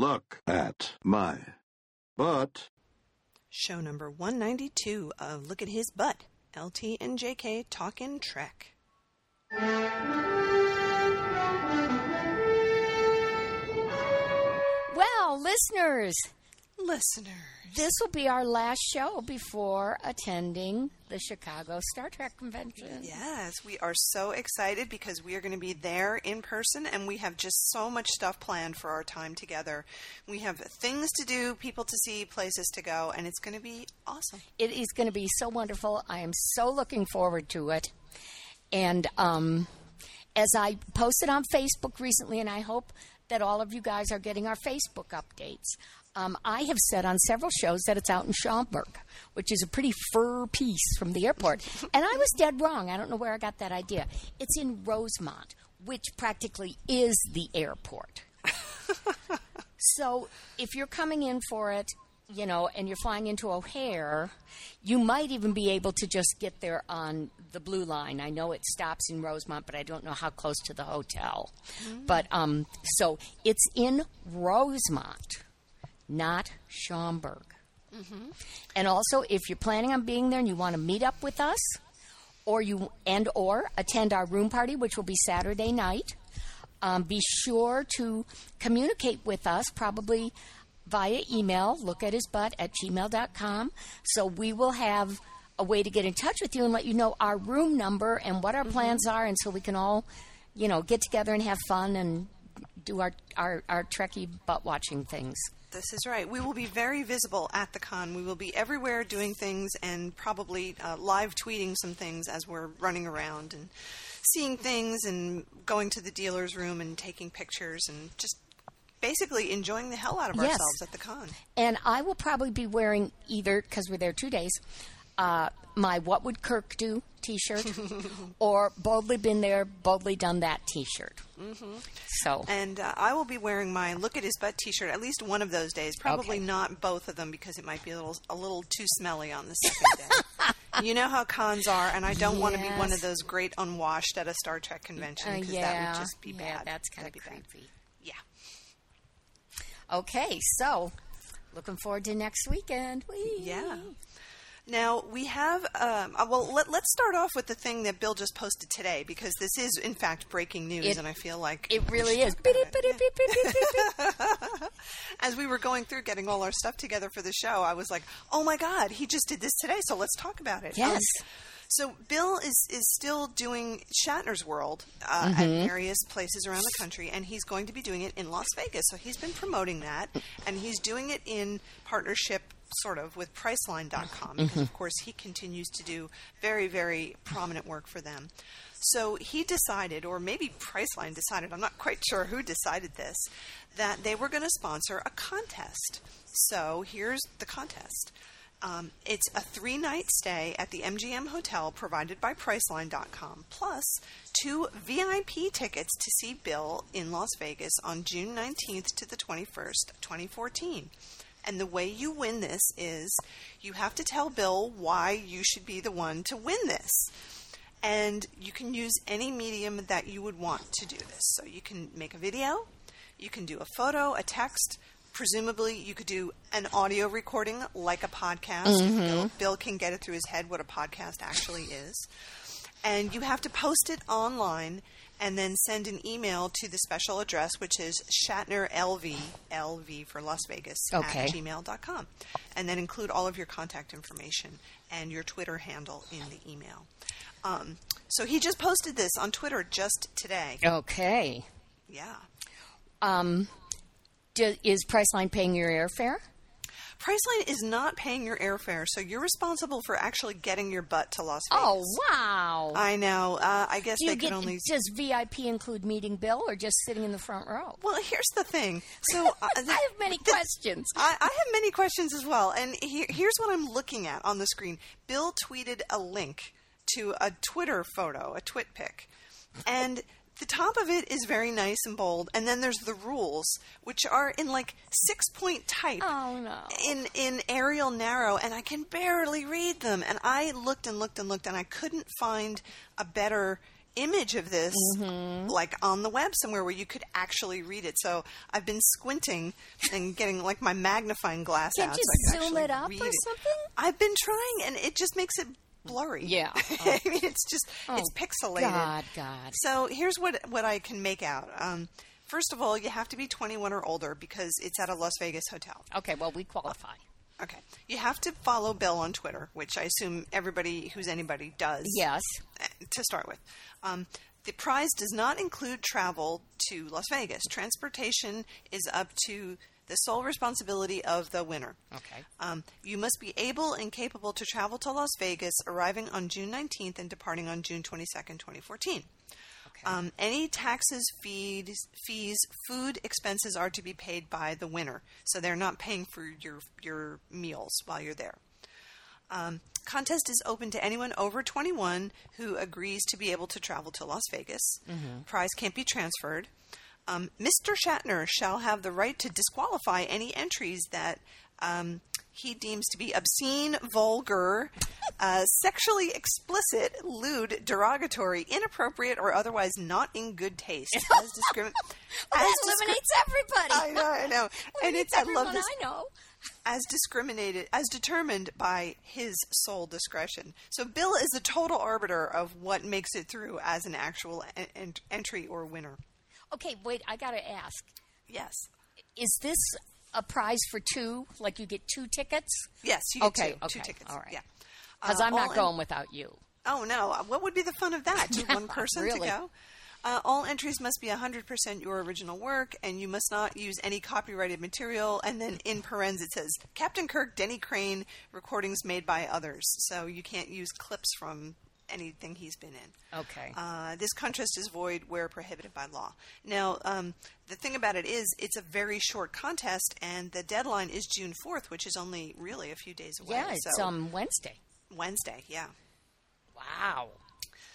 Look at my butt. Show number 192 of Look at His Butt. LT and JK talking Trek. Well, listeners, Listeners. this will be our last show before attending the Chicago Star Trek convention. Yes, we are so excited because we are going to be there in person and we have just so much stuff planned for our time together. We have things to do, people to see, places to go, and it's going to be awesome. It is going to be so wonderful. I am so looking forward to it. And um, as I posted on Facebook recently, and I hope that all of you guys are getting our Facebook updates. Um, I have said on several shows that it's out in Schaumburg, which is a pretty fur piece from the airport. and I was dead wrong. I don't know where I got that idea. It's in Rosemont, which practically is the airport. so if you're coming in for it, you know, and you're flying into O'Hare, you might even be able to just get there on the blue line. I know it stops in Rosemont, but I don't know how close to the hotel. But um, so it's in Rosemont, not Schaumburg. And also, if you're planning on being there and you want to meet up with us, or you and or attend our room party, which will be Saturday night, um, be sure to communicate with us, probably via email, look at his butt at gmail.com. So we will have a way to get in touch with you and let you know our room number and what our plans are, and so we can all, you know, get together and have fun and do our, our, our Trekkie butt watching things. This is right. We will be very visible at the con. We will be everywhere doing things and probably uh, live tweeting some things as we're running around and seeing things and going to the dealer's room and taking pictures and just basically enjoying the hell out of Yes. ourselves at the con. And I will probably be wearing either, because we're there two days, uh, my What Would Kirk Do t shirt or Boldly Been There, Boldly Done That t shirt. Mm-hmm. So, And uh, I will be wearing my Look at His Butt t shirt at least one of those days. Probably Okay. not both of them because it might be a little, a little too smelly on the second day. you know how cons are, and I don't want to be one of those great unwashed at a Star Trek convention uh, because yeah, that would just be yeah, bad. that's kind of be bad. creepy. Yeah. Okay, so looking forward to next weekend. Whee! Yeah. Now we have. Um, uh, well, let, let's start off with the thing that Bill just posted today because this is, in fact, breaking news, It- and I feel like It really is. As we were going through getting all our stuff together for the show, I was like, "Oh my God, he just did this today!" So let's talk about it. Yes. Um, so Bill is is still doing Shatner's World uh, Mm-hmm. at various places around the country, and he's going to be doing it in Las Vegas. So he's been promoting that, and he's doing it in partnership, sort of, with Priceline.com because, Mm-hmm. of course, he continues to do very, very prominent work for them. So he decided, or maybe Priceline decided, I'm not quite sure who decided this, that they were going to sponsor a contest. So here's the contest. Um, it's a three night stay at the MGM Hotel provided by Priceline.com, plus two VIP tickets to see Bill in Las Vegas on June 19th to the 21st, 2014. And the way you win this is you have to tell Bill why you should be the one to win this. And you can use any medium that you would want to do this. So you can make a video, you can do a photo, a text. Presumably, you could do an audio recording like a podcast. Bill, Bill can get it through his head what a podcast actually is. And you have to post it online and then send an email to the special address, which is ShatnerLV, LV for Las Vegas, Okay. at gmail.com. And then include all of your contact information and your Twitter handle in the email. Um, so he just posted this on Twitter just today. Okay. Yeah. Um, do, is Priceline paying your airfare? Priceline is not paying your airfare, so you're responsible for actually getting your butt to Las Vegas. Oh, wow. I know. Uh, I guess Do they get, could only. does VIP include meeting Bill or just sitting in the front row? Well, here's the thing. So uh, I have many questions. I, I have many questions as well, and here, here's what I'm looking at on the screen. Bill tweeted a link to a Twitter photo, a twit pic, and the top of it is very nice and bold, and then there's the rules, which are in like six point type. Oh, no. In in Arial narrow, and I can barely read them. And I looked and looked and looked, and I couldn't find a better image of this mm-hmm. like on the web somewhere where you could actually read it. So I've been squinting and getting like my magnifying glass Can't out. you so I can zoom it up or it. something? I've been trying, and it just makes it blurry. Yeah. I mean, it's just it's pixelated. Oh, God, God. So here's what what I can make out. Um, first of all, you have to be 21 or older because it's at a Las Vegas hotel. Okay, well, we qualify. Okay. You have to follow Bill on Twitter, which I assume everybody who's anybody does. Yes. uh, To start with. Um, the prize does not include travel to Las Vegas. Transportation is up to the sole responsibility of the winner. Okay. Um, you must be able and capable to travel to Las Vegas, arriving on June 19th and departing on June 22nd, 2014. Okay. Um, any taxes, fees, fees, food expenses are to be paid by the winner, so they're not paying for your your meals while you're there. Um, contest is open to anyone over 21 who agrees to be able to travel to Las Vegas. Prize can't be transferred. Um, Mr. Shatner shall have the right to disqualify any entries that um, he deems to be obscene, vulgar, uh, sexually explicit, lewd, derogatory, inappropriate, or otherwise not in good taste. As discrimin- Well, as discri- eliminates everybody. I know, I know, and it's I love this I know. as discriminated as determined by his sole discretion. So Bill is the total arbiter of what makes it through as an actual en- en- entry or winner. Okay, wait, I got to ask. Yes. Is this a prize for two? Like you get two tickets? Yes, you get Okay, two, okay, two tickets. all right. Yeah. Because Uh, I'm not going without you. Oh no! What would be the fun of that? Just one person Really. to go. Uh, all entries must be 100% your original work, and you must not use any copyrighted material. And then in parens it says Captain Kirk, Denny Crane, recordings made by others. So you can't use clips from anything he's been in. Okay. Uh, this contest is void where prohibited by law. Now, um, the thing about it is, it's a very short contest, and the deadline is June 4th, which is only really a few days away. yeah, it's so um Wednesday. Wednesday, yeah. Wow.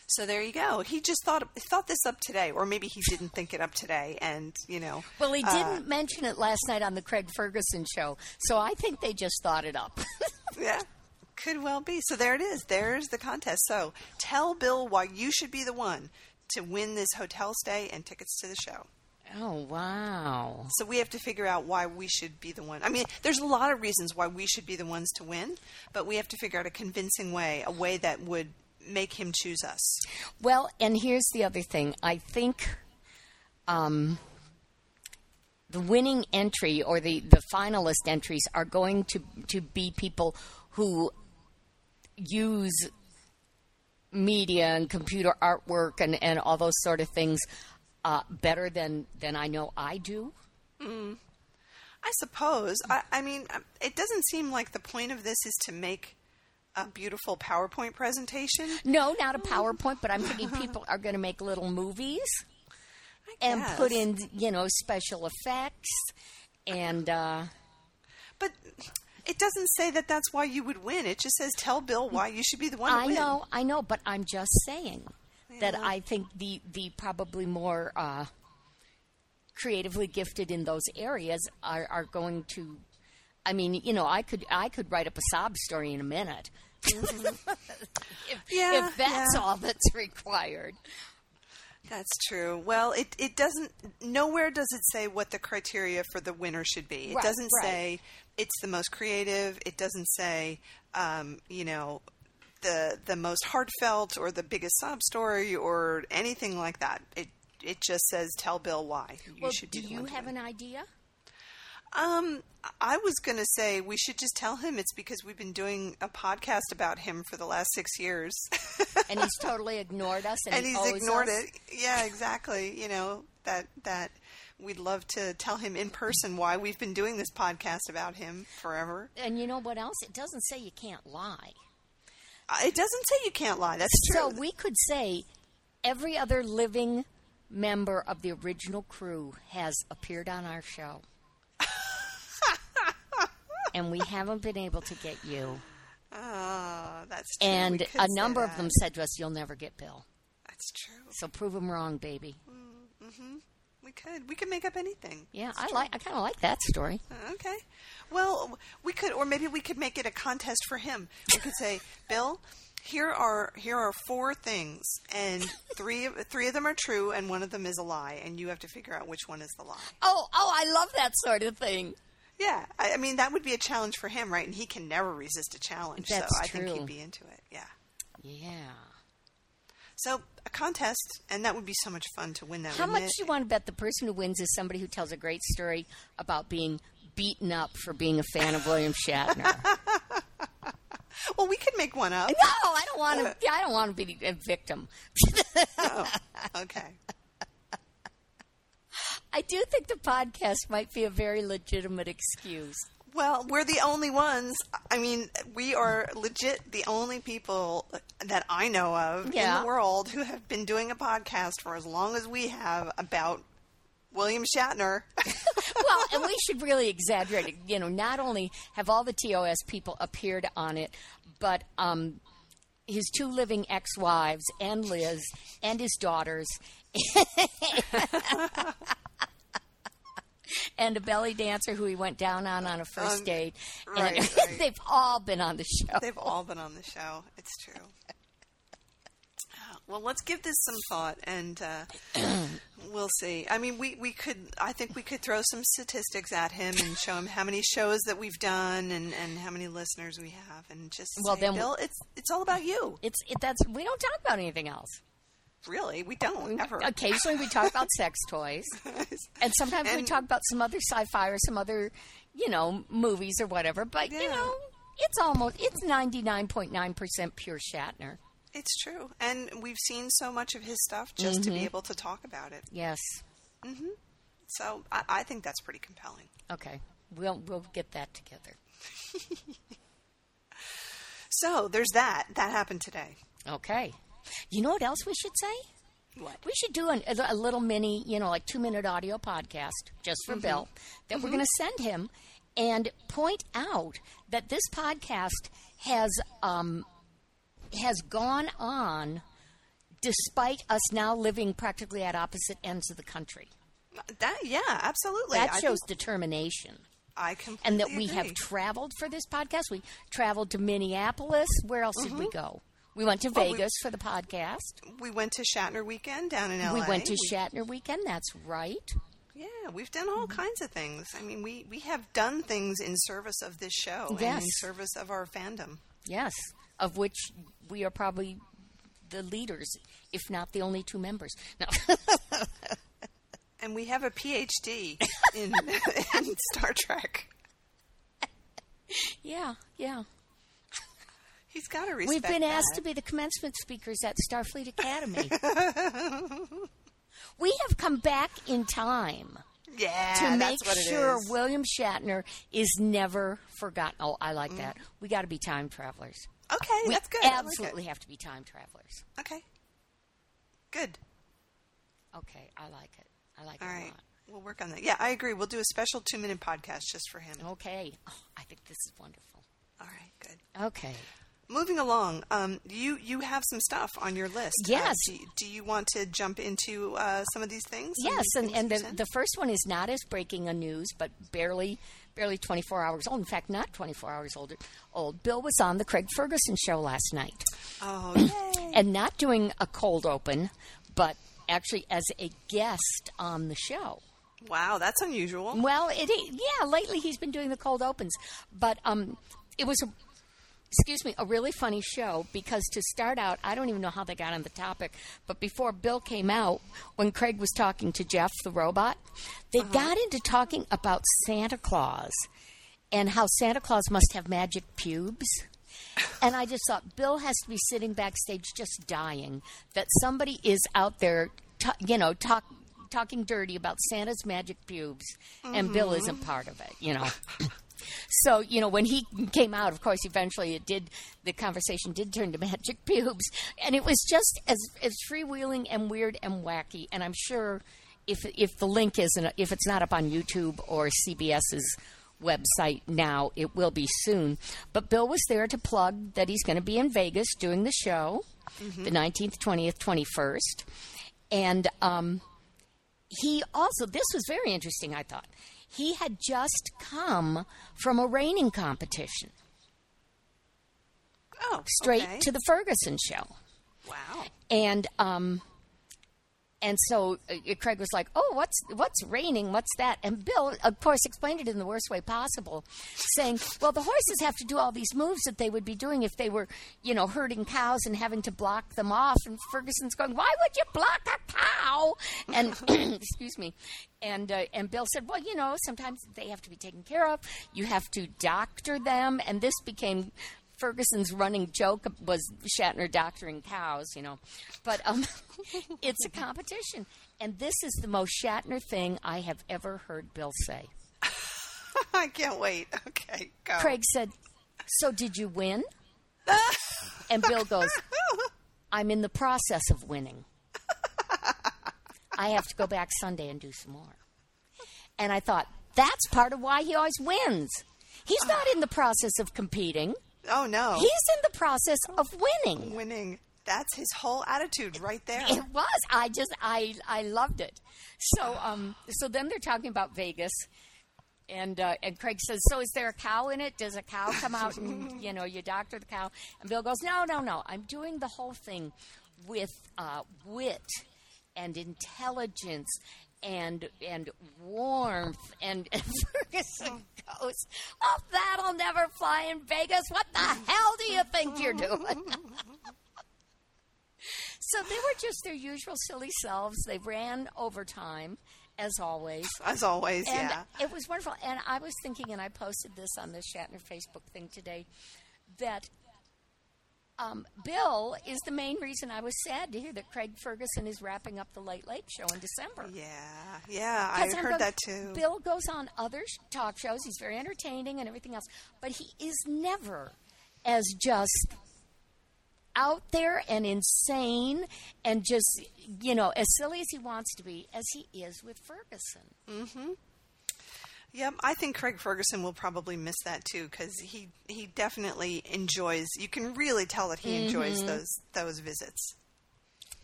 So there you go. He just thought thought this up today, or maybe he didn't think it up today, and you know. Well, he uh, didn't mention it last night on the Craig Ferguson show, so I think they just thought it up. yeah, could well be. So there it is. There's the contest. So tell Bill why you should be the one to win this hotel stay and tickets to the show. oh, wow. So we have to figure out why we should be the one. I mean, there's a lot of reasons why we should be the ones to win, but we have to figure out a convincing way, a way that would make him choose us. Well, and here's the other thing. I think um, the winning entry or the, the finalist entries are going to, to be people who use media and computer artwork and, and all those sort of things uh, better than, than I know I do. I suppose. I, I mean, um, it doesn't seem like the point of this is to make a beautiful PowerPoint presentation. No, not a PowerPoint, but I'm thinking people are going to make little movies and put in, you know, special effects and. Uh, But it doesn't say that that's why you would win. It just says tell Bill why you should be the one to I know, I know, but I'm just saying that I think the the probably more uh, creatively gifted in those areas are are going to. I mean, you know, I could I could write up a sob story in a minute. if, Yeah, if that's yeah. all that's required. That's true. Well, it, it doesn't, nowhere does it say what the criteria for the winner should be. It Right, doesn't right. say it's the most creative. It doesn't say, um, you know, the, the most heartfelt or the biggest sob story or anything like that. It, it just says tell Bill why you Well, should do the you have an idea? Um, I was going to say we should just tell him it's because we've been doing a podcast about him for the last six years. And he's totally ignored us, and, and he he's ignored us? it. Yeah, exactly. You know that that we'd love to tell him in person why we've been doing this podcast about him forever. And you know what else? It doesn't say you can't lie. Uh, It doesn't say you can't lie. That's true. So we could say every other living member of the original crew has appeared on our show. and we haven't been able to get you. oh, that's true. And a number of them said to us, You'll never get Bill. That's true. So prove them wrong, baby. Mm, mm-hmm. We could. We could make up anything. Yeah, I like. I kind of like that story. Uh, Okay. Well, we could, or maybe we could make it a contest for him. We could say, Bill, Here are here are four things, and three of- three of them are true, and one of them is a lie, and you have to figure out which one is the lie. Oh, oh, I love that sort of thing. Yeah, I, I mean that would be a challenge for him, right? And he can never resist a challenge, That's so I think he'd be into it. Yeah. Yeah. So a contest, and that would be so much fun to win that. How much it? do you want to bet the person who wins is somebody who tells a great story about being beaten up for being a fan of William Shatner? Well, we could make one up. no, I don't want to. I don't want to be a victim. Oh, okay. I do think the podcast might be a very legitimate excuse. Well, we're the only ones. I mean, we are legit the only people that I know of in the world who have been doing a podcast for as long as we have about William Shatner. well, and we should really exaggerate it. You know, not only have all the TOS people appeared on it, but um, his two living ex-wives and Liz and his daughters. And a belly dancer who he went down on on a first Um, date. right, and right. they've all been on the show. They've all been on the show. It's true. Well, let's give this some thought, and uh, we'll see. I mean, we, we could. I think we could throw some statistics at him and show him how many shows that we've done and, and how many listeners we have, and just Well, say, then- Bill, it's it's all about you. It's it, that's we don't talk about anything else. Really, we don't ever. Occasionally we talk about sex toys, and sometimes we talk about some other sci-fi or some other, you know, movies or whatever. But you know, it's almost it's ninety nine point nine percent pure Shatner. It's true, and we've seen so much of his stuff just to Mm-hmm. be able to talk about it. Yes. Mhm. So I, I think that's pretty compelling. Okay. We'll we'll get that together. So there's that. That happened today. Okay. You know what else we should say? What? We should do an, a, little mini, you know, like two minute audio podcast just for mm-hmm. Bill that we're mm-hmm. going to send him and point out that this podcast has um, has gone on despite us now living practically at opposite ends of the country. That yeah, absolutely. That I shows think determination. I completely And that we have traveled for this podcast. We traveled to Minneapolis. Where else did we mm-hmm. go? We went to Well, we- Vegas for the podcast. we went to Shatner weekend down in LA. We went to Shatner weekend. That's right. Yeah, we've done all mm-hmm. kinds of things. I mean, we we have done things in service of this show and in service of our fandom. Yes, of which we are probably the leaders, if not the only two members. No. And we have a PhD in, in Star Trek. yeah, yeah. He's got to respect We've been asked that. to be the commencement speakers at Starfleet Academy. we have come back in time Yeah, to make sure is. William Shatner is never forgotten. Oh, I like mm. that. We got to be time travelers. Okay, We that's good. I like absolutely have to be time travelers. Okay. Good. Okay, I like it. I like All it a lot. We'll work on that. Yeah, I agree. We'll do a special two minute podcast just for him. Okay. Oh, I think this is wonderful. All right, good. Okay. Moving along, um, you you have some stuff on your list. Uh, Yes. do, do you want to jump into uh, some of these things? Yes, these and, things and the, the first one is not as breaking a news, but barely barely 24 hours old. In fact, not 24 hours old. Old. Bill was on the Craig Ferguson show last night, oh, yay. and not doing a cold open, but actually as a guest on the show. wow, that's unusual. Well, it yeah. Lately, he's been doing the cold opens, but um, it was a excuse me a really funny show because to start out, I don't even know how they got on the topic, but before Bill came out, when Craig was talking to Geoff the robot, they uh-huh. got into talking about Santa Claus and how Santa Claus must have magic pubes. And I just thought Bill has to be sitting backstage just dying that somebody is out there, t- you know, talk, talking dirty about Santa's magic pubes, and Bill mm-hmm. isn't part of it, you know. so you know when he came out, of course, eventually it did. The conversation did turn to magic pubes, and it was just as as freewheeling and weird and wacky. And I'm sure if if the link isn't if it's not up on YouTube or CBS's website now. It will be soon. But Bill was there to plug that he's going to be in Vegas doing the show the 19th, 20th, 21st. And um, he also, this was very interesting, I thought. He had just come from a reining competition. Oh, straight okay. to the Ferguson show. Wow. And um, and so uh, Craig was like, "Oh, what's what's reining? What's that?" And Bill, of course, explained it in the worst way possible, saying, "Well, the horses have to do all these moves that they would be doing if they were, you know, herding cows and having to block them off." And Ferguson's going, "Why would you block a cow?" And excuse me, and uh, and Bill said, "Well, you know, sometimes they have to be taken care of. You have to doctor them." And this became Ferguson's running joke was Shatner doctoring cows, you know. But um, it's a competition. And this is the most Shatner thing I have ever heard Bill say. I can't wait. Okay, go. Craig said, So did you win? and Bill goes, I'm in the process of winning. I have to go back Sunday and do some more. And I thought, that's part of why he always wins. He's not in the process of competing. Oh no. He's in the process of winning. winning. That's his whole attitude right there. It was. I just I I loved it. So um so then they're talking about Vegas. And uh, and Craig says, "So is there a cow in it? Does a cow come out and you know you doctor the cow?" And Bill goes, "No, no, no. I'm doing the whole thing with uh, wit and intelligence and and warmth." And, and Ferguson goes, "Oh, that'll never fly in Vegas. What the hell do you think you're doing?" So they were just their usual silly selves. They ran overtime, as always. As always, And yeah. it was wonderful. And I was thinking, and I posted this on the Shatner Facebook thing today, that um, Bill is the main reason I was sad to hear that Craig Ferguson is wrapping up the Late Late Show in December. Yeah, yeah, I heard that too. Bill goes on other sh- talk shows. He's very entertaining and everything else, but he is never as just out there and insane and just you know as silly as he wants to be as he is with Ferguson. Yep, I think Craig Ferguson will probably miss that too because he he definitely enjoys. You can really tell that he enjoys Mm-hmm. those those visits.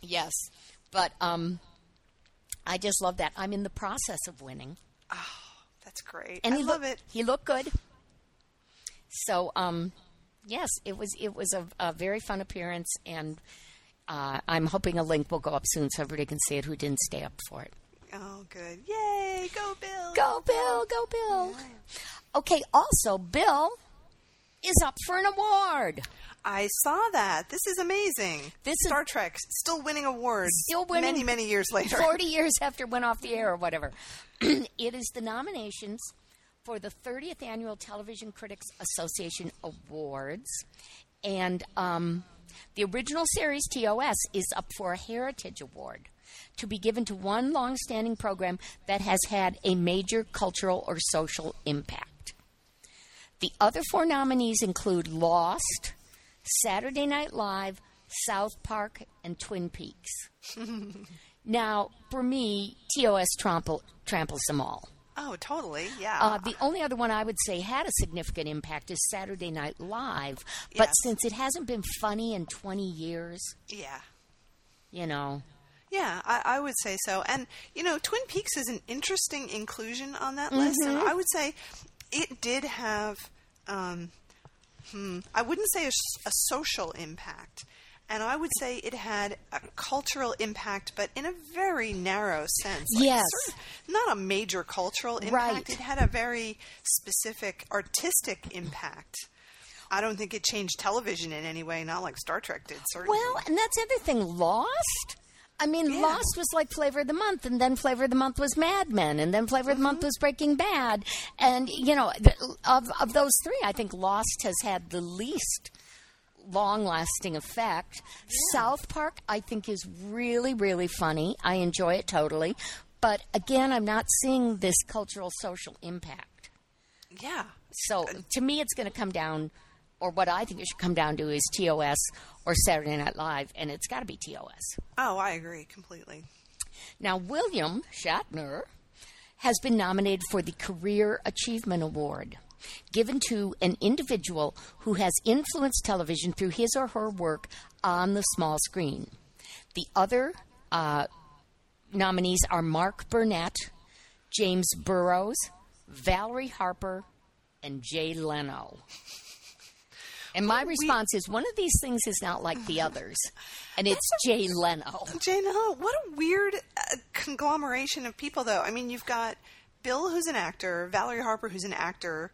Yes, but um, I just love that. I'm in the process of winning, Oh, That's great. and I he love look- it. He looked good. So um, yes, it was it was a, a very fun appearance, and uh, I'm hoping a link will go up soon so everybody can see it who didn't stay up for it. Oh, good! Yay! Go Bill! Go Bill, go Bill. Okay, also Bill is up for an award. I saw that. This is amazing. This is- Star Trek still winning awards. Still winning many many years later. 40 years after it went off the air or whatever. it is the nominations for the 30th Annual Television Critics Association Awards. And um, the original series, TOS, is up for a Heritage Award to be given to one long-standing program that has had a major cultural or social impact. The other four nominees include Lost, Saturday Night Live, South Park, and Twin Peaks. now, for me, TOS trample, tramples them all. Oh, totally. Yeah. Uh, the only other one I would say had a significant impact is Saturday Night Live. But Yes. since it hasn't been funny in 20 years, yeah. you know. Yeah, I, I would say so. And, you know, Twin Peaks is an interesting inclusion on that list. And Mm-hmm. I would say it did have, um, hmm, I wouldn't say a social impact. And I would say it had a cultural impact, but in a very narrow sense. Like, Yes. sort of not a major cultural impact. Right. It had a very specific artistic impact. I don't think it changed television in any way, not like Star Trek did, certainly. Well, and that's the other thing. Lost? I mean, Yeah. Lost was like Flavor of the Month, and then Flavor of the Month was Mad Men, and then Flavor of the Mm-hmm. Month was Breaking Bad. And, you know, of, of those three, I think Lost has had the least long lasting effect. South Park, I think, is really, really funny. I enjoy it totally. But again, I'm not seeing this cultural social impact. yeah. So to me, it's going to come down, or what I think it should come down to is TOS or Saturday Night Live, and it's got to be TOS. Oh, I agree completely. Now, William Shatner has been nominated for the Career Achievement Award, given to an individual who has influenced television through his or her work on the small screen. The other uh, nominees are Mark Burnett, James Burrows, Valerie Harper, and Jay Leno. And my response is one of these things is not like the others, and it's Jay Leno. Jay Leno. what a weird uh, conglomeration of people, though. I mean, you've got Bill, who's an actor, Valerie Harper, who's an actor,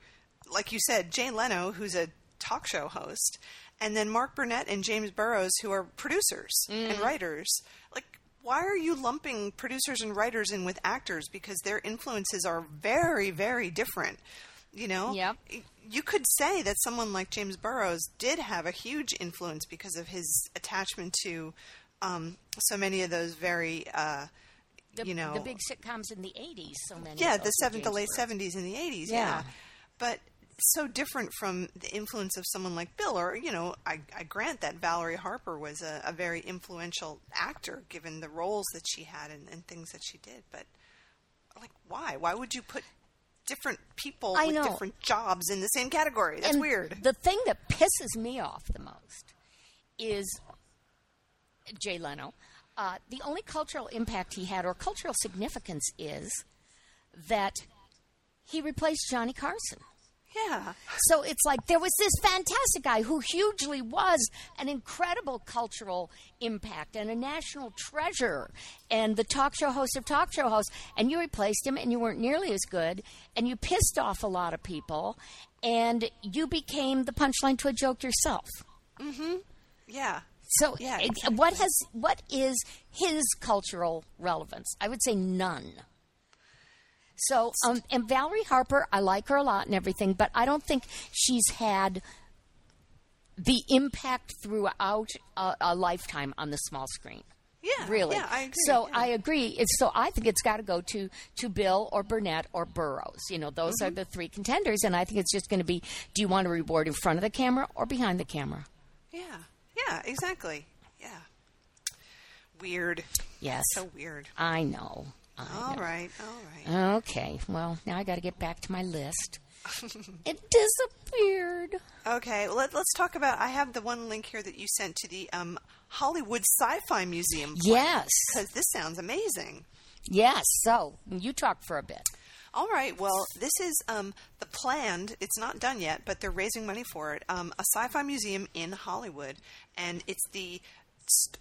like you said, Jay Leno, who's a talk show host, and then Mark Burnett and James Burrows, who are producers and writers. Like, why are you lumping producers and writers in with actors? Because their influences are very, very different. You know, Yep. you could say that someone like James Burrows did have a huge influence because of his attachment to um, so many of those very, uh, The, you know, the big sitcoms in the '80s. So many. yeah, of the those were seventh to late Burrows. seventies and the eighties. Yeah. Yeah. but so different from the influence of someone like Bill, or you know, I, I grant that Valerie Harper was a, a very influential actor given the roles that she had and, and things that she did. But like, why? Why would you put different people I with know. different jobs in the same category? That's And weird. The thing that pisses me off the most is Jay Leno. Uh, the only cultural impact he had, or cultural significance, is that he replaced Johnny Carson. Yeah. So it's like there was this fantastic guy who hugely was an incredible cultural impact and a national treasure and the talk show host of talk show hosts. And you replaced him and you weren't nearly as good and you pissed off a lot of people and you became the punchline to a joke yourself. Mm hmm. Yeah. So Yeah, exactly. what has what is his cultural relevance? I would say none. So, um, and Valerie Harper, I like her a lot and everything, but I don't think she's had the impact throughout a, a lifetime on the small screen. Yeah, really. yeah, I agree, So yeah. I agree. It's, so I think it's got to go to to Bill or Burnett or Burrows. You know, those Mm-hmm. are the three contenders, and I think it's just going to be: Do you want a reward in front of the camera or behind the camera? Yeah. Yeah, exactly. Yeah. Weird. Yes, So weird. I know. All right. All right. Okay, well, now I got to get back to my list. it disappeared. Okay, well, let, let's talk about. I have the one link here that you sent to the um, Hollywood Sci-Fi Museum. Yes. because this sounds amazing. Yes, so you talk for a bit. All right, well, this is um, the planned. It's not done yet, but they're raising money for it. Um, a sci-fi museum in Hollywood, and it's the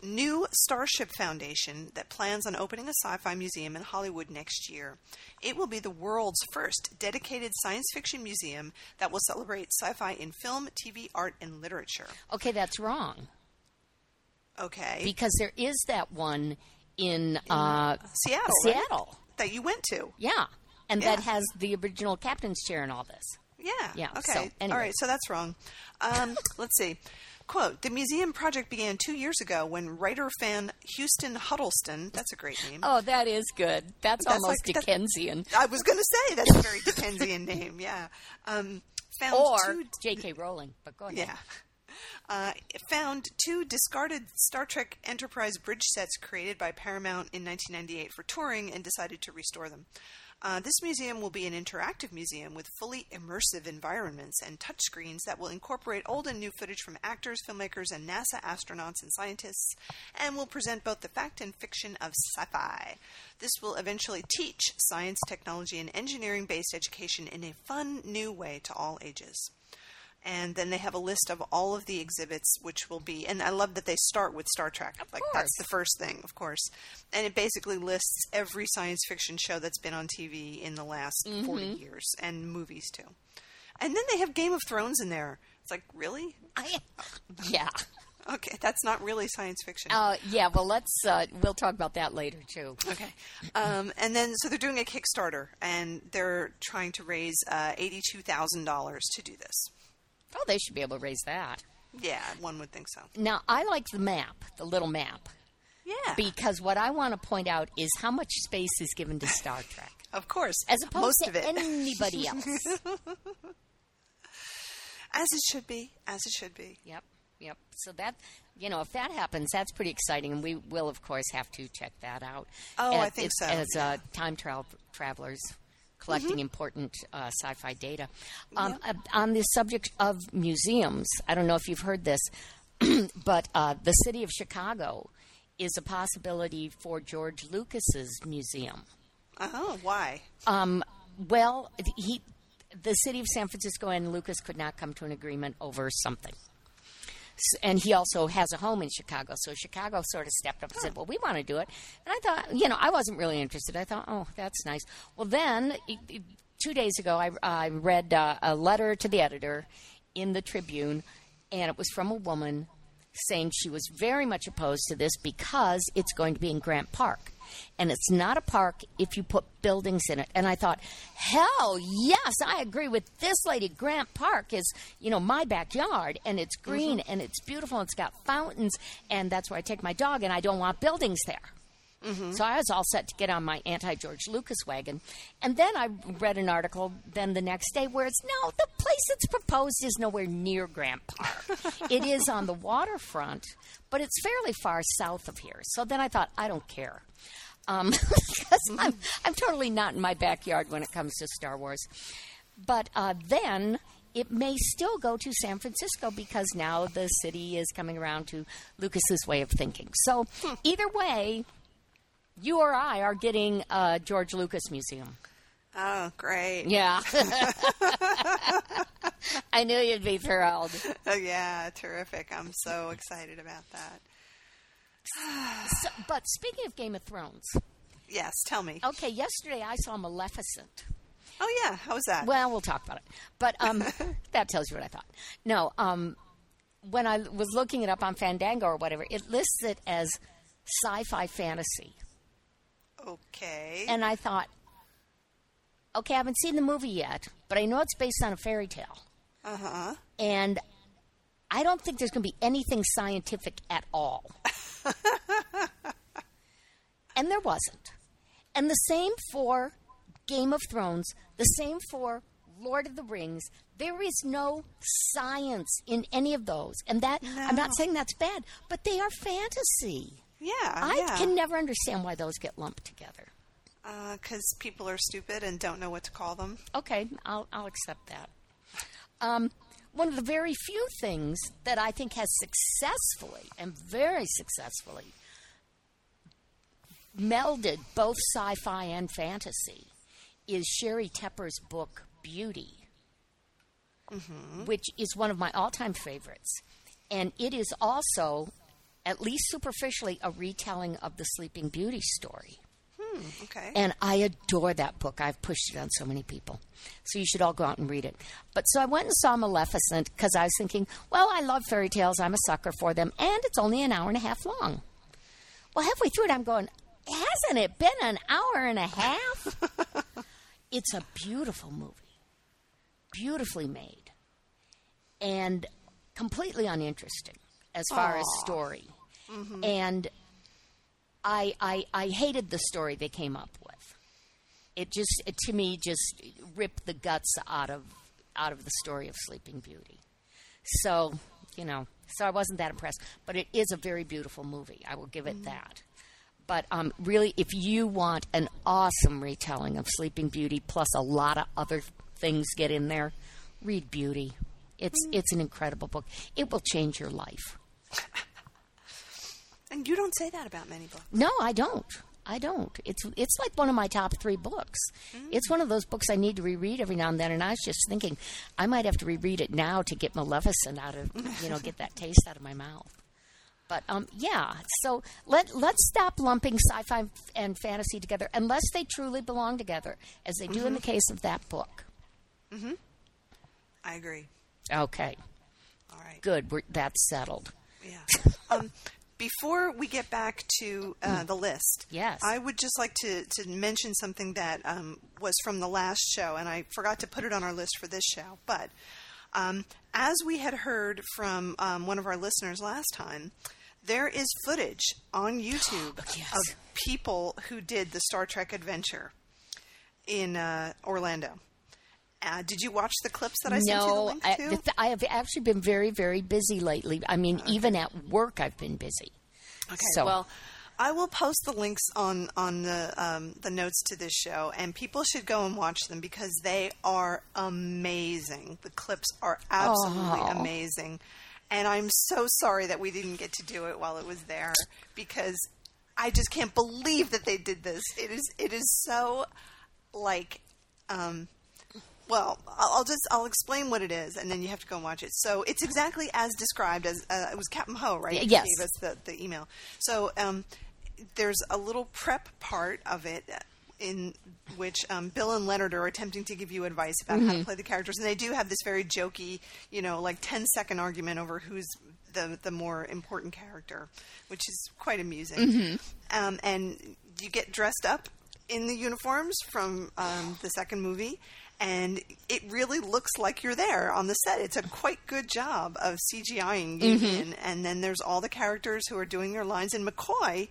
new Starship Foundation that plans on opening a sci-fi museum in Hollywood next year. It will be the world's first dedicated science fiction museum that will celebrate sci-fi in film, TV, art, and literature. Okay, that's wrong Okay, because there is that one in uh, Seattle, right? Seattle. that you went to. Yeah, and that has the original captain's chair and all this. Yeah. Yeah, Okay. so, anyway. All right. So that's wrong. Um, let's see. Quote: The museum project began two years ago when writer fan Houston Huddleston. That's a great name. Oh, that is good. That's, That's almost like- that's- Dickensian. I was going to say that's a very Dickensian name. Yeah. Um, found Or two. J.K. Rowling, but go ahead. Yeah. Uh, found two discarded Star Trek Enterprise bridge sets created by Paramount in 1998 for touring and decided to restore them. Uh, this museum will be an interactive museum with fully immersive environments and touchscreens that will incorporate old and new footage from actors, filmmakers, and NASA astronauts and scientists, and will present both the fact and fiction of sci fi. This will eventually teach science, technology, and engineering based education in a fun, new way to all ages and then they have a list of all of the exhibits which will be and i love that they start with star trek like course. that's the first thing of course and it basically lists every science fiction show that's been on tv in the last 40 years and movies too and then they have game of thrones in there it's like really I, yeah. okay that's not really science fiction Uh, yeah, well, let's, uh, we'll talk about that later, too. Okay. Um, and then, so they're doing a Kickstarter, and they're trying to raise uh, $82,000 to do this. Oh, they should be able to raise that. Yeah, one would think so. Now, I like the map, the little map, Yeah. because what I want to point out is how much space is given to Star Trek, of course. as opposed Most to of it. anybody else. As it should be. As it should be. Yep, yep. So that, you know, if that happens, that's pretty exciting, and we will, of course, have to check that out. Oh, I think so, As uh, time travel travelers collecting Mm-hmm. important uh, sci-fi data. Um, uh, on the subject of museums, I don't know if you've heard this, but uh, the city of Chicago is a possibility for George Lucas's museum. Oh, why? Um, well, he, the city of San Francisco and Lucas could not come to an agreement over something. And he also has a home in Chicago. So Chicago sort of stepped up and said, Well, we want to do it. And I thought, you know, I wasn't really interested. I thought, Oh, that's nice. Well, then two days ago, I, I read uh, a letter to the editor in the Tribune, and it was from a woman saying she was very much opposed to this because it's going to be in Grant Park. And it's not a park if you put buildings in it. And I thought, hell yes, I agree with this lady. Grant Park is, you know, my backyard and it's mm-hmm. green and it's beautiful and it's got fountains and that's where I take my dog and I don't want buildings there. So I was all set to get on my anti George Lucas wagon. And then I read an article then the next day where it's no, the place it's proposed is nowhere near Grant Park. it is on the waterfront, but it's fairly far south of here. So then I thought, I don't care. Um, because I'm, I'm totally not in my backyard when it comes to Star Wars. But uh, then it may still go to San Francisco because now the city is coming around to Lucas's way of thinking. So either way, you or I are getting a George Lucas Museum. Oh, great. Yeah. I knew you'd be thrilled. Oh, yeah, terrific. I'm so excited about that. So, but speaking of Game of Thrones, Yes, tell me. okay, yesterday I saw Maleficent. Oh, yeah, how was that? Well, we'll talk about it. But um, that tells you what I thought. No, um, when I was looking it up on Fandango or whatever, it lists it as sci-fi fantasy, okay. and I thought, okay, I haven't seen the movie yet, but I know it's based on a fairy tale, Uh huh. and I don't think there's going to be anything scientific at all. and there wasn't. And the same for Game of Thrones, the same for Lord of the Rings. There is no science in any of those. And that, I'm not saying that's bad, but they are fantasy. Yeah, I yeah. can never understand why those get lumped together. Because Uh, people are stupid and don't know what to call them. Okay, I'll, I'll accept that. Um, one of the very few things that I think has successfully and very successfully melded both sci fi and fantasy is Sheri Tepper's book Beauty, which is one of my all time favorites. And it is also, at least superficially, a retelling of the Sleeping Beauty story. Hmm, okay. And I adore that book. I've pushed it on so many people. So you should all go out and read it. But so I went and saw Maleficent because I was thinking, well, I love fairy tales. I'm a sucker for them. And it's only an hour and a half long. Well, halfway through it, I'm going, hasn't it been an hour and a half? it's a beautiful movie, beautifully made, and completely uninteresting as far as story. Mm-hmm. And I, I I hated the story they came up with. It just it, to me just ripped the guts out of out of the story of Sleeping Beauty. So you know, so I wasn't that impressed. But it is a very beautiful movie. I will give it mm-hmm. that. But um, really, if you want an awesome retelling of Sleeping Beauty, plus a lot of other things get in there, read Beauty. It's mm-hmm. it's an incredible book. It will change your life. and you don't say that about many books. No, I don't. I don't. It's it's like one of my top three books. It's one of those books I need to reread every now and then. And I was just thinking, I might have to reread it now to get Maleficent out of you know get that taste out of my mouth. But um, yeah. So let let's stop lumping sci-fi and fantasy together unless they truly belong together, as they do in the case of that book. Mm-hmm. I agree. Okay, All right. good. We're, that's settled. Yeah. um, before we get back to uh, the list, Yes. I would just like to, to mention something that um, was from the last show, and I forgot to put it on our list for this show. But um, as we had heard from um, one of our listeners last time, there is footage on YouTube Yes. of people who did the Star Trek adventure in uh, Orlando. Uh, did you watch the clips that I sent you the no, link I, to? th- I have actually been very, very busy lately. I mean, even at work, I've been busy. Okay. So- Well, I will post the links on on the um, the notes to this show, and people should go and watch them because they are amazing. The clips are absolutely Oh. amazing, and I'm so sorry that we didn't get to do it while it was there because I just can't believe that they did this. It is it is so like um, Well, I'll just I'll explain what it is, and then you have to go and watch it. So it's exactly as described as uh, it was Captain Ho, right? Yes. Gave us the, the email. So um, there's a little prep part of it in which um, Bill and Leonard are attempting to give you advice about how to play the characters, and they do have this very jokey, you know, like 10 second argument over who's the the more important character, which is quite amusing. Um, and you get dressed up in the uniforms from um, the second movie. And it really looks like you're there on the set. It's a quite good job of CGIing you mm-hmm. in. And then there's all the characters who are doing their lines. And McCoy,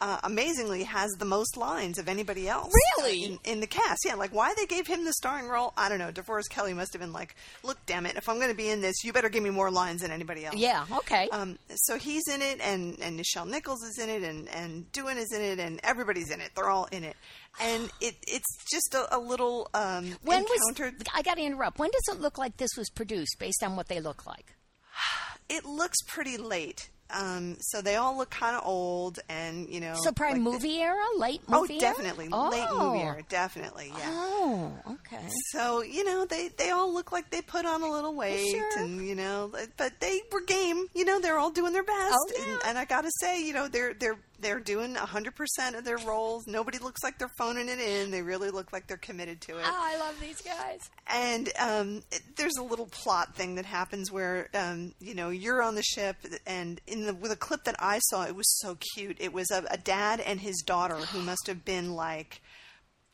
uh, amazingly, has the most lines of anybody else. Really? in, in the cast. Yeah, like why they gave him the starring role, I don't know. DeForest Kelley must have been like, look, damn it, if I'm going to be in this, you better give me more lines than anybody else. Yeah, okay. Um, so he's in it, and and Nichelle Nichols is in it, and and Doohan is in it, and everybody's in it. They're all in it, and it it's just a, a little um, when was I got to interrupt? When does it look like this was produced based on what they look like? it looks pretty late. Um, so they all look kind of old, and you know. So probably like the- movie era, late Oh, movie era? Oh definitely late movie era, definitely, yeah. Oh, okay. So you know they they all look like they put on a little weight, Sure. and you know, but they were game. You know, they're all doing their best. Oh, yeah. and, and I gotta say, you know, they're they're they're doing hundred percent of their roles. Nobody looks like they're phoning it in. They really look like they're committed to it. Oh, I love these guys. And um, it- there's a little plot thing that happens where um, you know you're on the ship, and in the with a clip that I saw, it was so cute. It was a, a dad and his daughter who must have been like.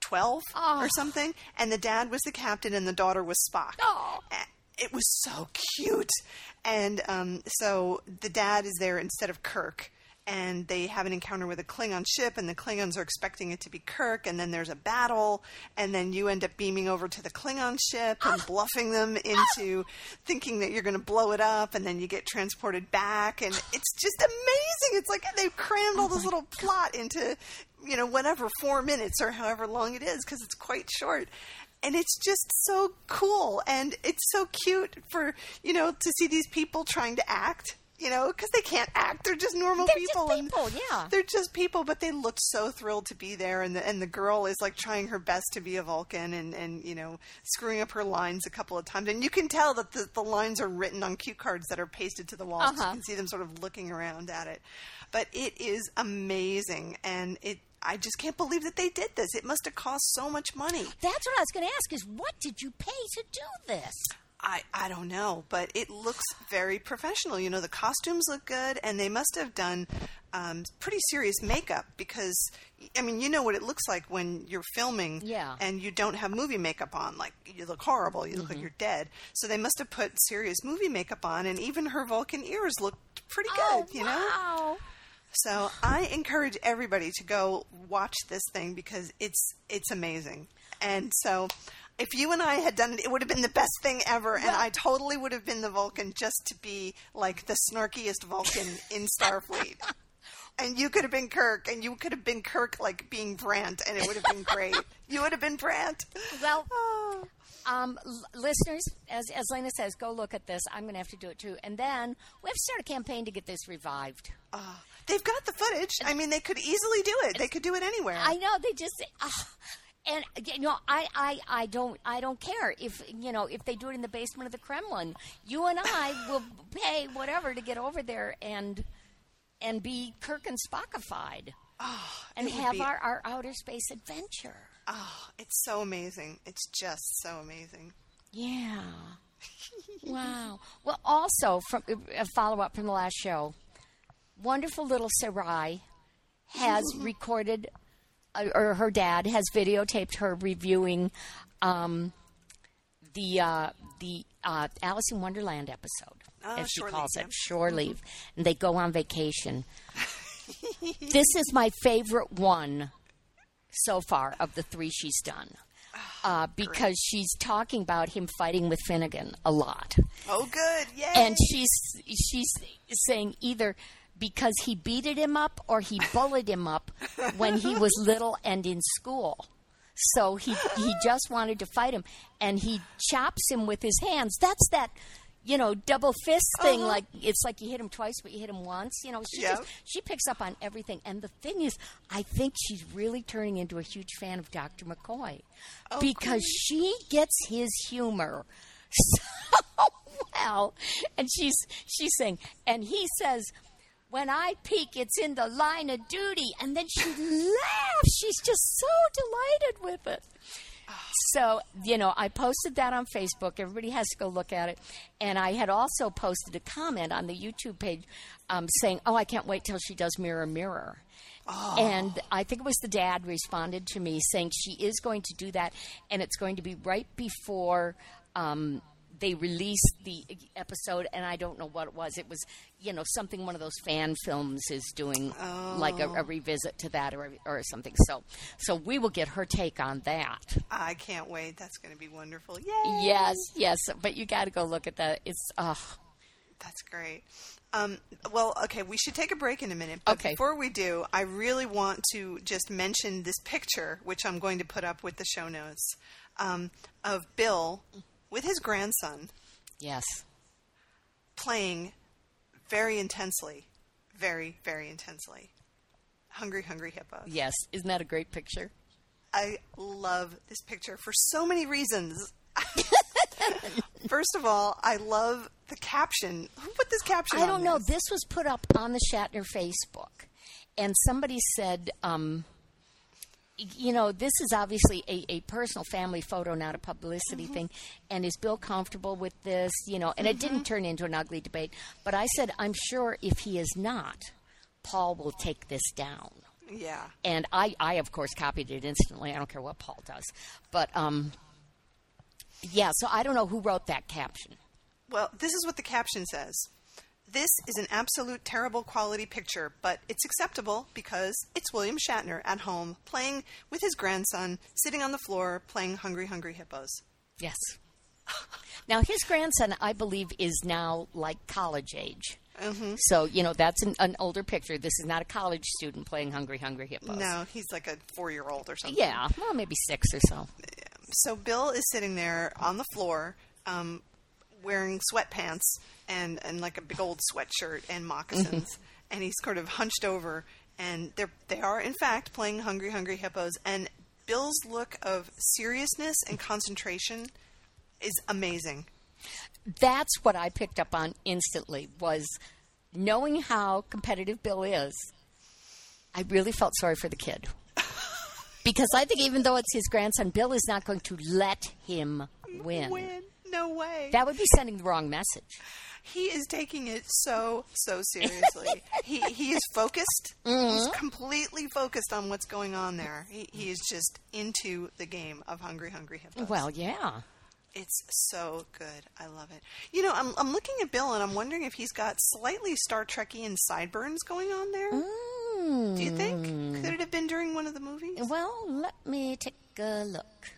12 Oh. or something and the dad was the captain and the daughter was spock Oh. It was so cute and um, so the dad is there instead of kirk and they have an encounter with a klingon ship and the klingons are expecting it to be kirk and then there's a battle and then you end up beaming over to the klingon ship and bluffing them into thinking that you're going to blow it up and then you get transported back and it's just amazing. It's like they've crammed oh all this little plot into you know whatever four minutes or however long it is because it's quite short. And it's just so cool and it's so cute for you know to see these people trying to act you know because they can't act they're just normal They're just people and people, yeah. they're just people but they look so thrilled to be there and the, and the girl is like trying her best to be a vulcan and and you know screwing up her lines a couple of times and you can tell that the, the lines are written on cue cards that are pasted to the walls so Uh-huh. you can see them sort of looking around at it but it is amazing and it I just can't believe that they did this. It must have cost so much money. That's what I was going to ask is what did you pay to do this? I, I don't know, but it looks very professional. You know, the costumes look good, and they must have done um, pretty serious makeup because, I mean, you know what it looks like when you're filming Yeah. and you don't have movie makeup on. Like, you look horrible, you look like you're dead. So they must have put serious movie makeup on, and even her Vulcan ears looked pretty good, oh, you know? So I encourage everybody to go watch this thing because it's it's amazing. And so if you and I had done it, it would have been the best thing ever, and I totally would have been the Vulcan just to be like the snarkiest Vulcan in Starfleet. And you could have been Kirk, and you could have been Kirk like being Brandt, and it would have been great. you would have been Brandt. Well, Oh. um, l- listeners, as, as Lena says, go look at this. I'm going to have to do it too. And then we have to start a campaign to get this revived. Ah, they've got the footage. I mean, they could easily do it. They could do it anywhere. I know they just uh, and you know I, I I don't I don't care if you know if they do it in the basement of the Kremlin. You and I will pay whatever to get over there and and be Kirk and Spockified oh, and have our, our outer space adventure. oh, it's so amazing. It's just so amazing. Yeah. wow. Well, also from a follow up from the last show, wonderful little Sarai has recorded, or her dad has videotaped her reviewing um, the uh, the uh, Alice in Wonderland episode, Oh, as she calls Leave, it, yeah. shore leave, and they go on vacation. this is my favorite one so far of the three she's done. Uh, because she's talking about him fighting with Finnegan a lot, Oh, good. Yay. and she's she's saying either because he beated him up or he bullied him up when he was little and in school. So he he just wanted to fight him, and he chops him with his hands. That's that you know, double fist thing. Uh-huh. Like it's like you hit him twice, but you hit him once. You know, she Yep. just she picks up on everything. And the thing is, I think she's really turning into a huge fan of Dr. McCoy Oh, because she gets his humor so well. And she's she's saying, and he says. When I peek, it's in the line of duty. And then she laughs. She's just so delighted with it. So, you know, I posted that on Facebook. Everybody has to go look at it. And I had also posted a comment on the YouTube page um, saying, Oh, I can't wait till she does Mirror Mirror. And I think it was the dad responded to me saying she is going to do that, and it's going to be right before um, they released the episode. And I don't know what it was. It was, you know, something one of those fan films is doing, like a, a revisit to that or or something. So, so we will get her take on that. I can't wait. That's going to be wonderful. Yay! Yes, yes, but you got to go look at that. It's uh That's great. Um, well, okay, we should take a break in a minute. But Okay. before we do, I really want to just mention this picture, which I'm going to put up with the show notes, um, of Bill with his grandson yes. playing very intensely, very, very intensely. Hungry, hungry hippo. Yes, isn't that a great picture? I love this picture for so many reasons. First of all, I love the caption. Who put this caption I don't know. this? Was put up on the Shatner Facebook, and somebody said, um, you know, this is obviously a, a personal family photo, not a publicity Mm-hmm. thing. And is Bill comfortable with this? You know, and it didn't Mm-hmm. turn into an ugly debate. But I said, I'm sure if he is not, Paul will take this down. Yeah. and I, I of course copied it instantly. I don't care what Paul does, but um, yeah. So I don't know who wrote that caption. Well, this is what the caption says. This is an absolute terrible quality picture, but it's acceptable because it's William Shatner at home playing with his grandson, sitting on the floor playing Hungry Hungry Hippos. Yes. Now his grandson, I believe, is now like college age. Mm-hmm. So you know that's an, an older picture. This is not a college student playing Hungry Hungry Hippos. No, he's like a four year old or something. Yeah, well, maybe six or so. So Bill is sitting there on the floor, um, wearing sweatpants and, and like a big old sweatshirt and moccasins, mm-hmm. and he's sort of hunched over, and they're they are in fact playing Hungry Hungry Hippos, and Bill's look of seriousness and concentration is amazing. That's what I picked up on instantly was knowing how competitive Bill is. I really felt sorry for the kid. Because I think even though it's his grandson, Bill is not going to let him win. Win? No way. That would be sending the wrong message. he is taking it so so seriously. he he is focused. He's completely focused on what's going on there. He he is just into the game of Hungry Hungry Hippos. Well, yeah. It's so good. I love it. You know, I'm I'm looking at Bill and I'm wondering if he's got slightly Star Trekian sideburns going on there. Mm. Do you think? Could it have been during one of the movies? Well, let me take a look.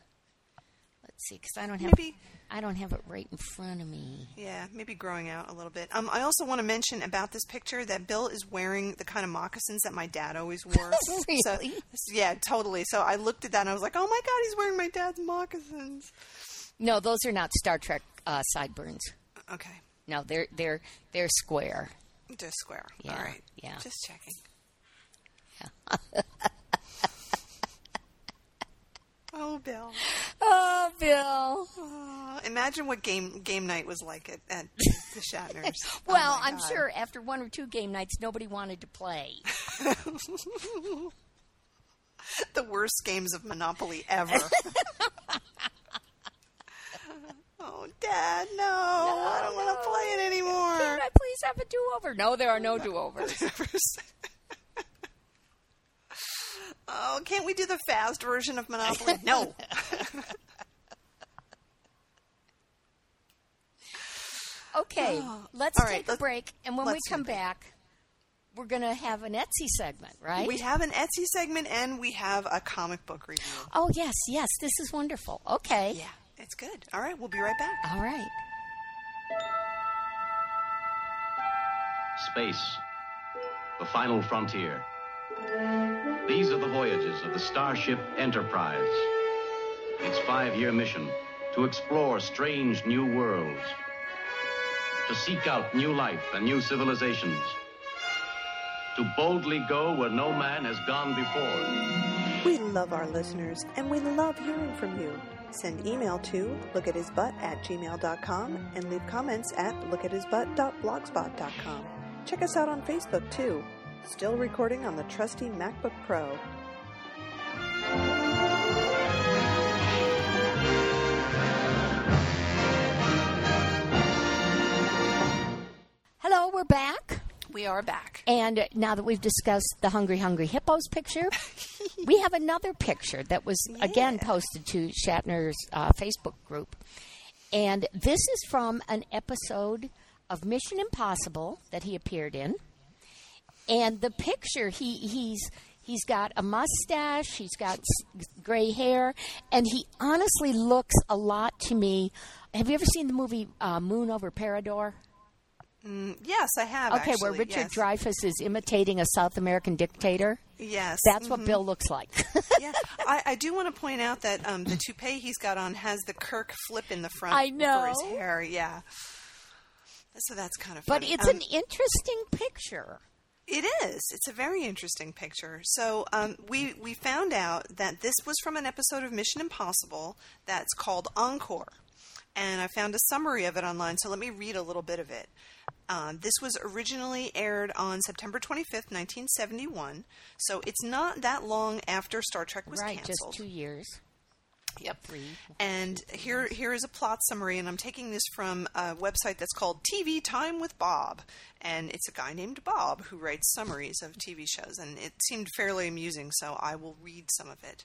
Let's see, because I don't have Maybe- I don't have it right in front of me. Yeah, maybe growing out a little bit. Um, I also want to mention about this picture that Bill is wearing the kind of moccasins that my dad always wore. So, Really? yeah, totally. So I looked at that and I was like, oh my god, he's wearing my dad's moccasins. No, those are not Star Trek uh, sideburns. Okay, No, they're they're they're square. just square. Yeah, All right. yeah. Just checking. oh, Bill. Oh, Bill. Oh, imagine what game game night was like at, at the Shatners. Oh Well, my I'm God. sure after one or two game nights, nobody wanted to play. the worst games of Monopoly ever. oh, Dad, no, I don't want to play it anymore. Can. I please have a do-over? No, there are no do-overs. Oh, can't we do the fast version of Monopoly? No. Okay, oh, let's All right, take a let's- break, and when we come take break. back, we're going to have an Etsy segment, right? We have an Etsy segment and we have a comic book review. oh, yes, yes, this is wonderful. Okay. Yeah, it's good. All right, we'll be right back. All right. Space, the final frontier. These are the voyages of the Starship Enterprise. Its five year mission to explore strange new worlds. to seek out new life and new civilizations, to boldly go where no man has gone before. We love our listeners and we love hearing from you. Send email to lookathisbutt at gmail.com and leave comments at lookathisbutt.blogspot.com. Check us out on Facebook too. Still recording on the trusty MacBook Pro. Hello, we're back. We are back. And now that we've discussed the Hungry Hungry Hippos picture, we have another picture that was again posted to Shatner's uh, Facebook group. And this is from an episode of Mission Impossible that he appeared in. And the picture, he he's he's got a mustache, he's got gray hair, and he honestly looks a lot to me. Have you ever seen the movie uh, Moon over Parador? Yes, I have. Okay, where Richard yes. Dreyfuss is imitating a South American dictator. Yes, That's mhm. what Bill looks like. yeah, I, I do want to point out that um, the toupee he's got on has the Kirk flip in the front I for know. his hair. Yeah, so that's kind of. Funny. but it's Um, an interesting picture. It is. It's a very interesting picture. So um, we we found out that this was from an episode of Mission Impossible that's called Encore, and I found a summary of it online. So let me read a little bit of it. Uh, this was originally aired on September 25th, 1971. So it's not that long after Star Trek was right, canceled. just two years. Yep. And here, here is a plot summary, and I'm taking this from a website that's called TV Time with Bob, and it's a guy named Bob who writes summaries of TV shows, and it seemed fairly amusing, so I will read some of it.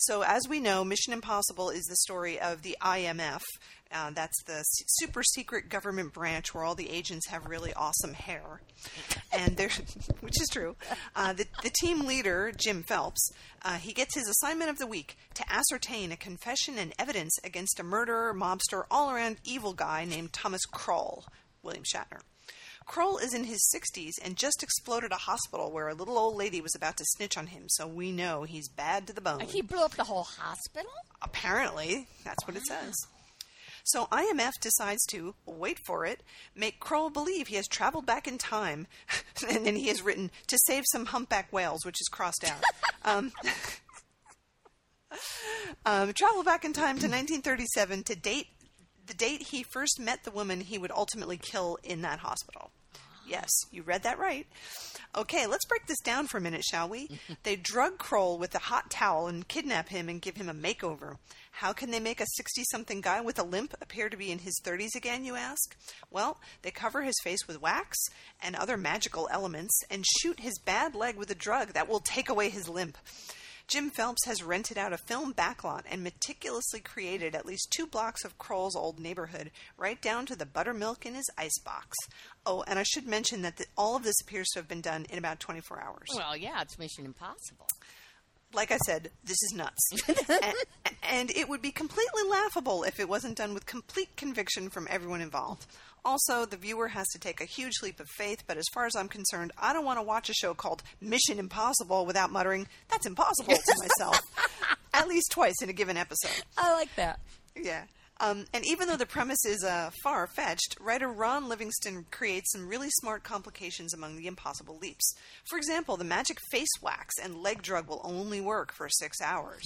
So, as we know, Mission Impossible is the story of the IMF. Uh, that's the super secret government branch where all the agents have really awesome hair, and which is true. Uh, the, the team leader, Jim Phelps, uh, he gets his assignment of the week to ascertain a confession and evidence against a murderer, mobster, all-around evil guy named Thomas Kroll, William Shatner. Kroll is in his 60s and just exploded a hospital where a little old lady was about to snitch on him, so we know he's bad to the bone. He blew up the whole hospital? Apparently, that's what it says. So IMF decides to, wait for it, make Kroll believe he has traveled back in time, and then he has written, to save some humpback whales, which is crossed out. um, um, travel back in time to 1937 to date the date he first met the woman he would ultimately kill in that hospital. Yes, you read that right. Okay, let's break this down for a minute, shall we? they drug Kroll with a hot towel and kidnap him and give him a makeover. How can they make a 60 something guy with a limp appear to be in his 30s again, you ask? Well, they cover his face with wax and other magical elements and shoot his bad leg with a drug that will take away his limp. Jim Phelps has rented out a film backlot and meticulously created at least two blocks of Kroll's old neighborhood, right down to the buttermilk in his icebox. Oh, and I should mention that the, all of this appears to have been done in about 24 hours. Well, yeah, it's Mission Impossible. Like I said, this is nuts. and, and it would be completely laughable if it wasn't done with complete conviction from everyone involved. Also, the viewer has to take a huge leap of faith, but as far as I'm concerned, I don't want to watch a show called Mission Impossible without muttering, that's impossible to myself. At least twice in a given episode. I like that. Yeah. Um, and even though the premise is uh, far fetched, writer Ron Livingston creates some really smart complications among the impossible leaps. For example, the magic face wax and leg drug will only work for six hours.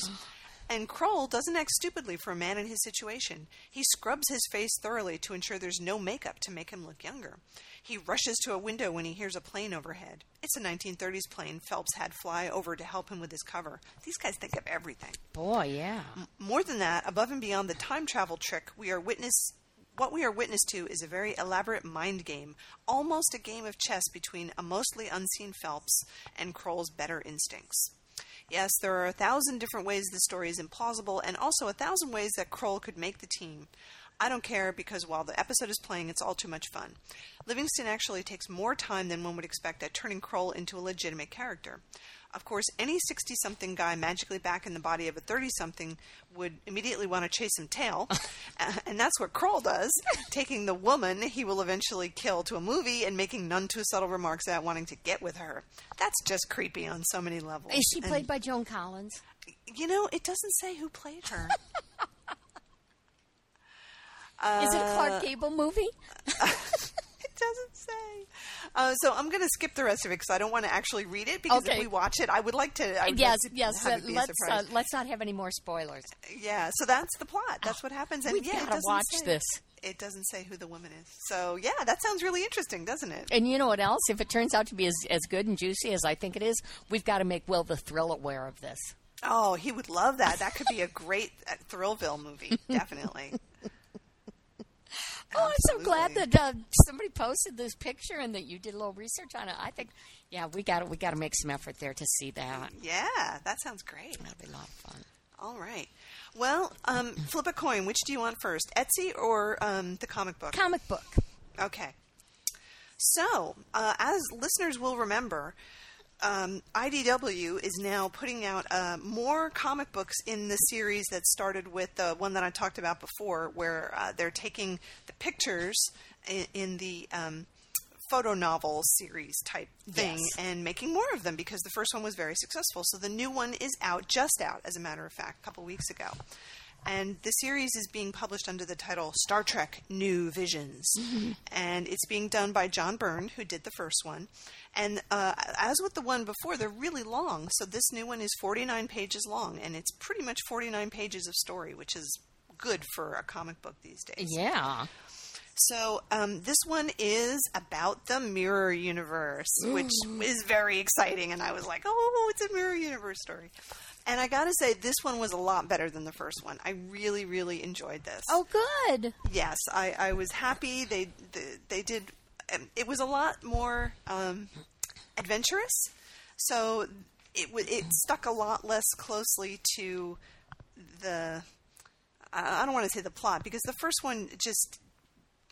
And Kroll doesn't act stupidly for a man in his situation. He scrubs his face thoroughly to ensure there's no makeup to make him look younger. He rushes to a window when he hears a plane overhead. It's a 1930s plane Phelps had fly over to help him with his cover. These guys think of everything. Boy, yeah. More than that, above and beyond the time travel trick, we are witness what we are witness to is a very elaborate mind game, almost a game of chess between a mostly unseen Phelps and Kroll's better instincts. Yes, there are a thousand different ways the story is implausible, and also a thousand ways that Kroll could make the team. I don't care because while the episode is playing, it's all too much fun. Livingston actually takes more time than one would expect at turning Kroll into a legitimate character. Of course, any 60 something guy magically back in the body of a 30 something would immediately want to chase some tail. Uh, and that's what Kroll does, taking the woman he will eventually kill to a movie and making none too subtle remarks about wanting to get with her. That's just creepy on so many levels. Is she And, played by Joan Collins? You know, it doesn't say who played her. Is it a Clark Gable movie? doesn't say. Uh, so I'm going to skip the rest of it because I don't want to actually read it. Because Okay. if we watch it, I would like to. I would yes, like to yes. uh, it let's uh, let's not have any more spoilers. yeah. So that's the plot. That's what happens. And We've yeah, gotta watch say- this. It doesn't say who the woman is. So yeah, that sounds really interesting, doesn't it? And you know what else? If it turns out to be as, as good and juicy as I think it is, we've got to make Will the Thrill aware of this. Oh, he would love that. That could be a great uh, Thrillville movie. Definitely. Oh, I'm so glad that uh, somebody posted this picture and that you did a little research on it. I think, yeah, we got to we got to make some effort there to see that. Yeah, that sounds great. That'll be a lot of fun. All right. Well, um, flip a coin. Which do you want first, Etsy or um, the comic book? Comic book. Okay. So, uh, as listeners will remember, um, IDW is now putting out uh, more comic books in the series that started with the one that I talked about before, where uh, they're taking the pictures in, in the um, photo novel series type thing Yes. and making more of them because the first one was very successful. So the new one is out, just out, as a matter of fact, a couple weeks ago. And the series is being published under the title Star Trek New Visions. And it's being done by John Byrne, who did the first one. And uh, as with the one before, they're really long. So this new one is 49 pages long, and it's pretty much 49 pages of story, which is good for a comic book these days. Yeah. So um, this one is about the mirror universe, which is very exciting. And I was like, "Oh, it's a mirror universe story." And I got to say, this one was a lot better than the first one. I really, really enjoyed this. Oh, good. yes, I, I was happy. They they, they did. Um, it was a lot more um, adventurous, so it w- it stuck a lot less closely to the. I I don't want to say the plot because the first one just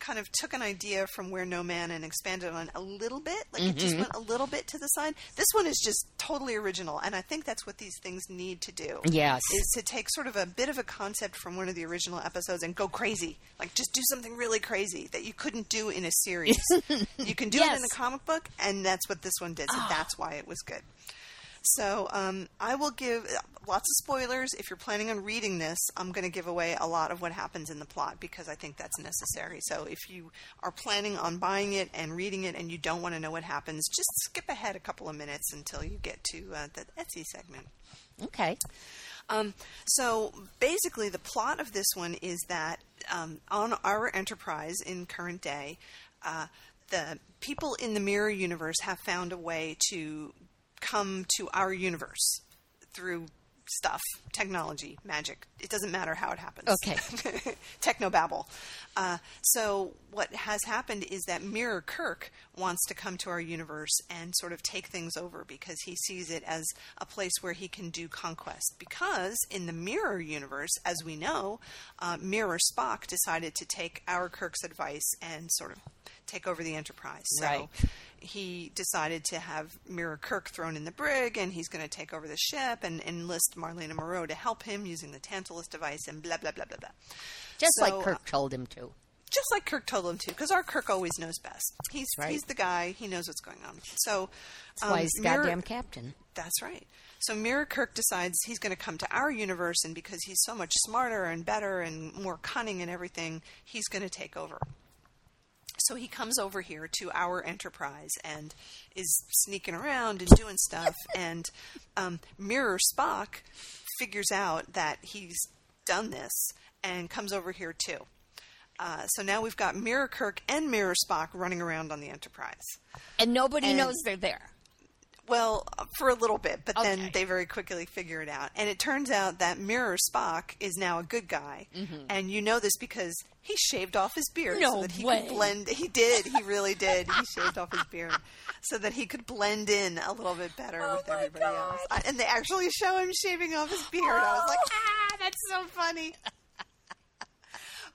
kind of took an idea from where no man and expanded on a little bit like it just mm-hmm. went a little bit to the side. This one is just totally original and i think that's what these things need to do Yes. is to take sort of a bit of a concept from one of the original episodes and go crazy. Like just do something really crazy that you couldn't do in a series. You can do it in a comic book and that's what this one did so ah. that's why it was good so um, I will give lots of spoilers. If you're planning on reading this, I'm going to give away a lot of what happens in the plot because I think that's necessary. So if you are planning on buying it and reading it and you don't want to know what happens, just skip ahead a couple of minutes until you get to uh, the Etsy segment. Okay. Um, so basically, the plot of this one is that um, on our Enterprise in current day, uh, the people in the mirror universe have found a way to come to our universe through stuff, technology, magic. It doesn't matter how it happens. Okay. Technobabble. Uh, so what has happened is that Mirror Kirk wants to come to our universe and sort of take things over because he sees it as a place where he can do conquest. Because in the Mirror universe, as we know, uh, Mirror Spock decided to take our Kirk's advice and sort of take over the Enterprise. So Right. he decided to have Mirror Kirk thrown in the brig, and he's going to take over the ship and enlist Marlena Moreau to help him using the Tantalus device, and blah blah blah blah blah. Just So, like Kirk told him to. Just like Kirk told him to, because our Kirk always knows best. He's right. he's the guy. He knows what's going on. So That's why um, he's the Mirror- goddamn captain. that's right. So Mirror Kirk decides he's going to come to our universe, and because he's so much smarter and better and more cunning and everything, he's going to take over. So he comes over here to our Enterprise and is sneaking around and doing stuff. and um, Mirror Spock figures out that he's done this and comes over here too. Uh, so now we've got Mirror Kirk and Mirror Spock running around on the Enterprise. And nobody And- knows they're there. Well, for a little bit, but then they very quickly figure it out. And it turns out that Mirror Spock is now a good guy. And you know this because he shaved off his beard Mm-hmm. No so that he way. could blend. He did. He really did. He shaved off his beard so that he could blend in a little bit better Oh with everybody God. else. And they actually show him shaving off his beard. I was like, ah, that's so funny.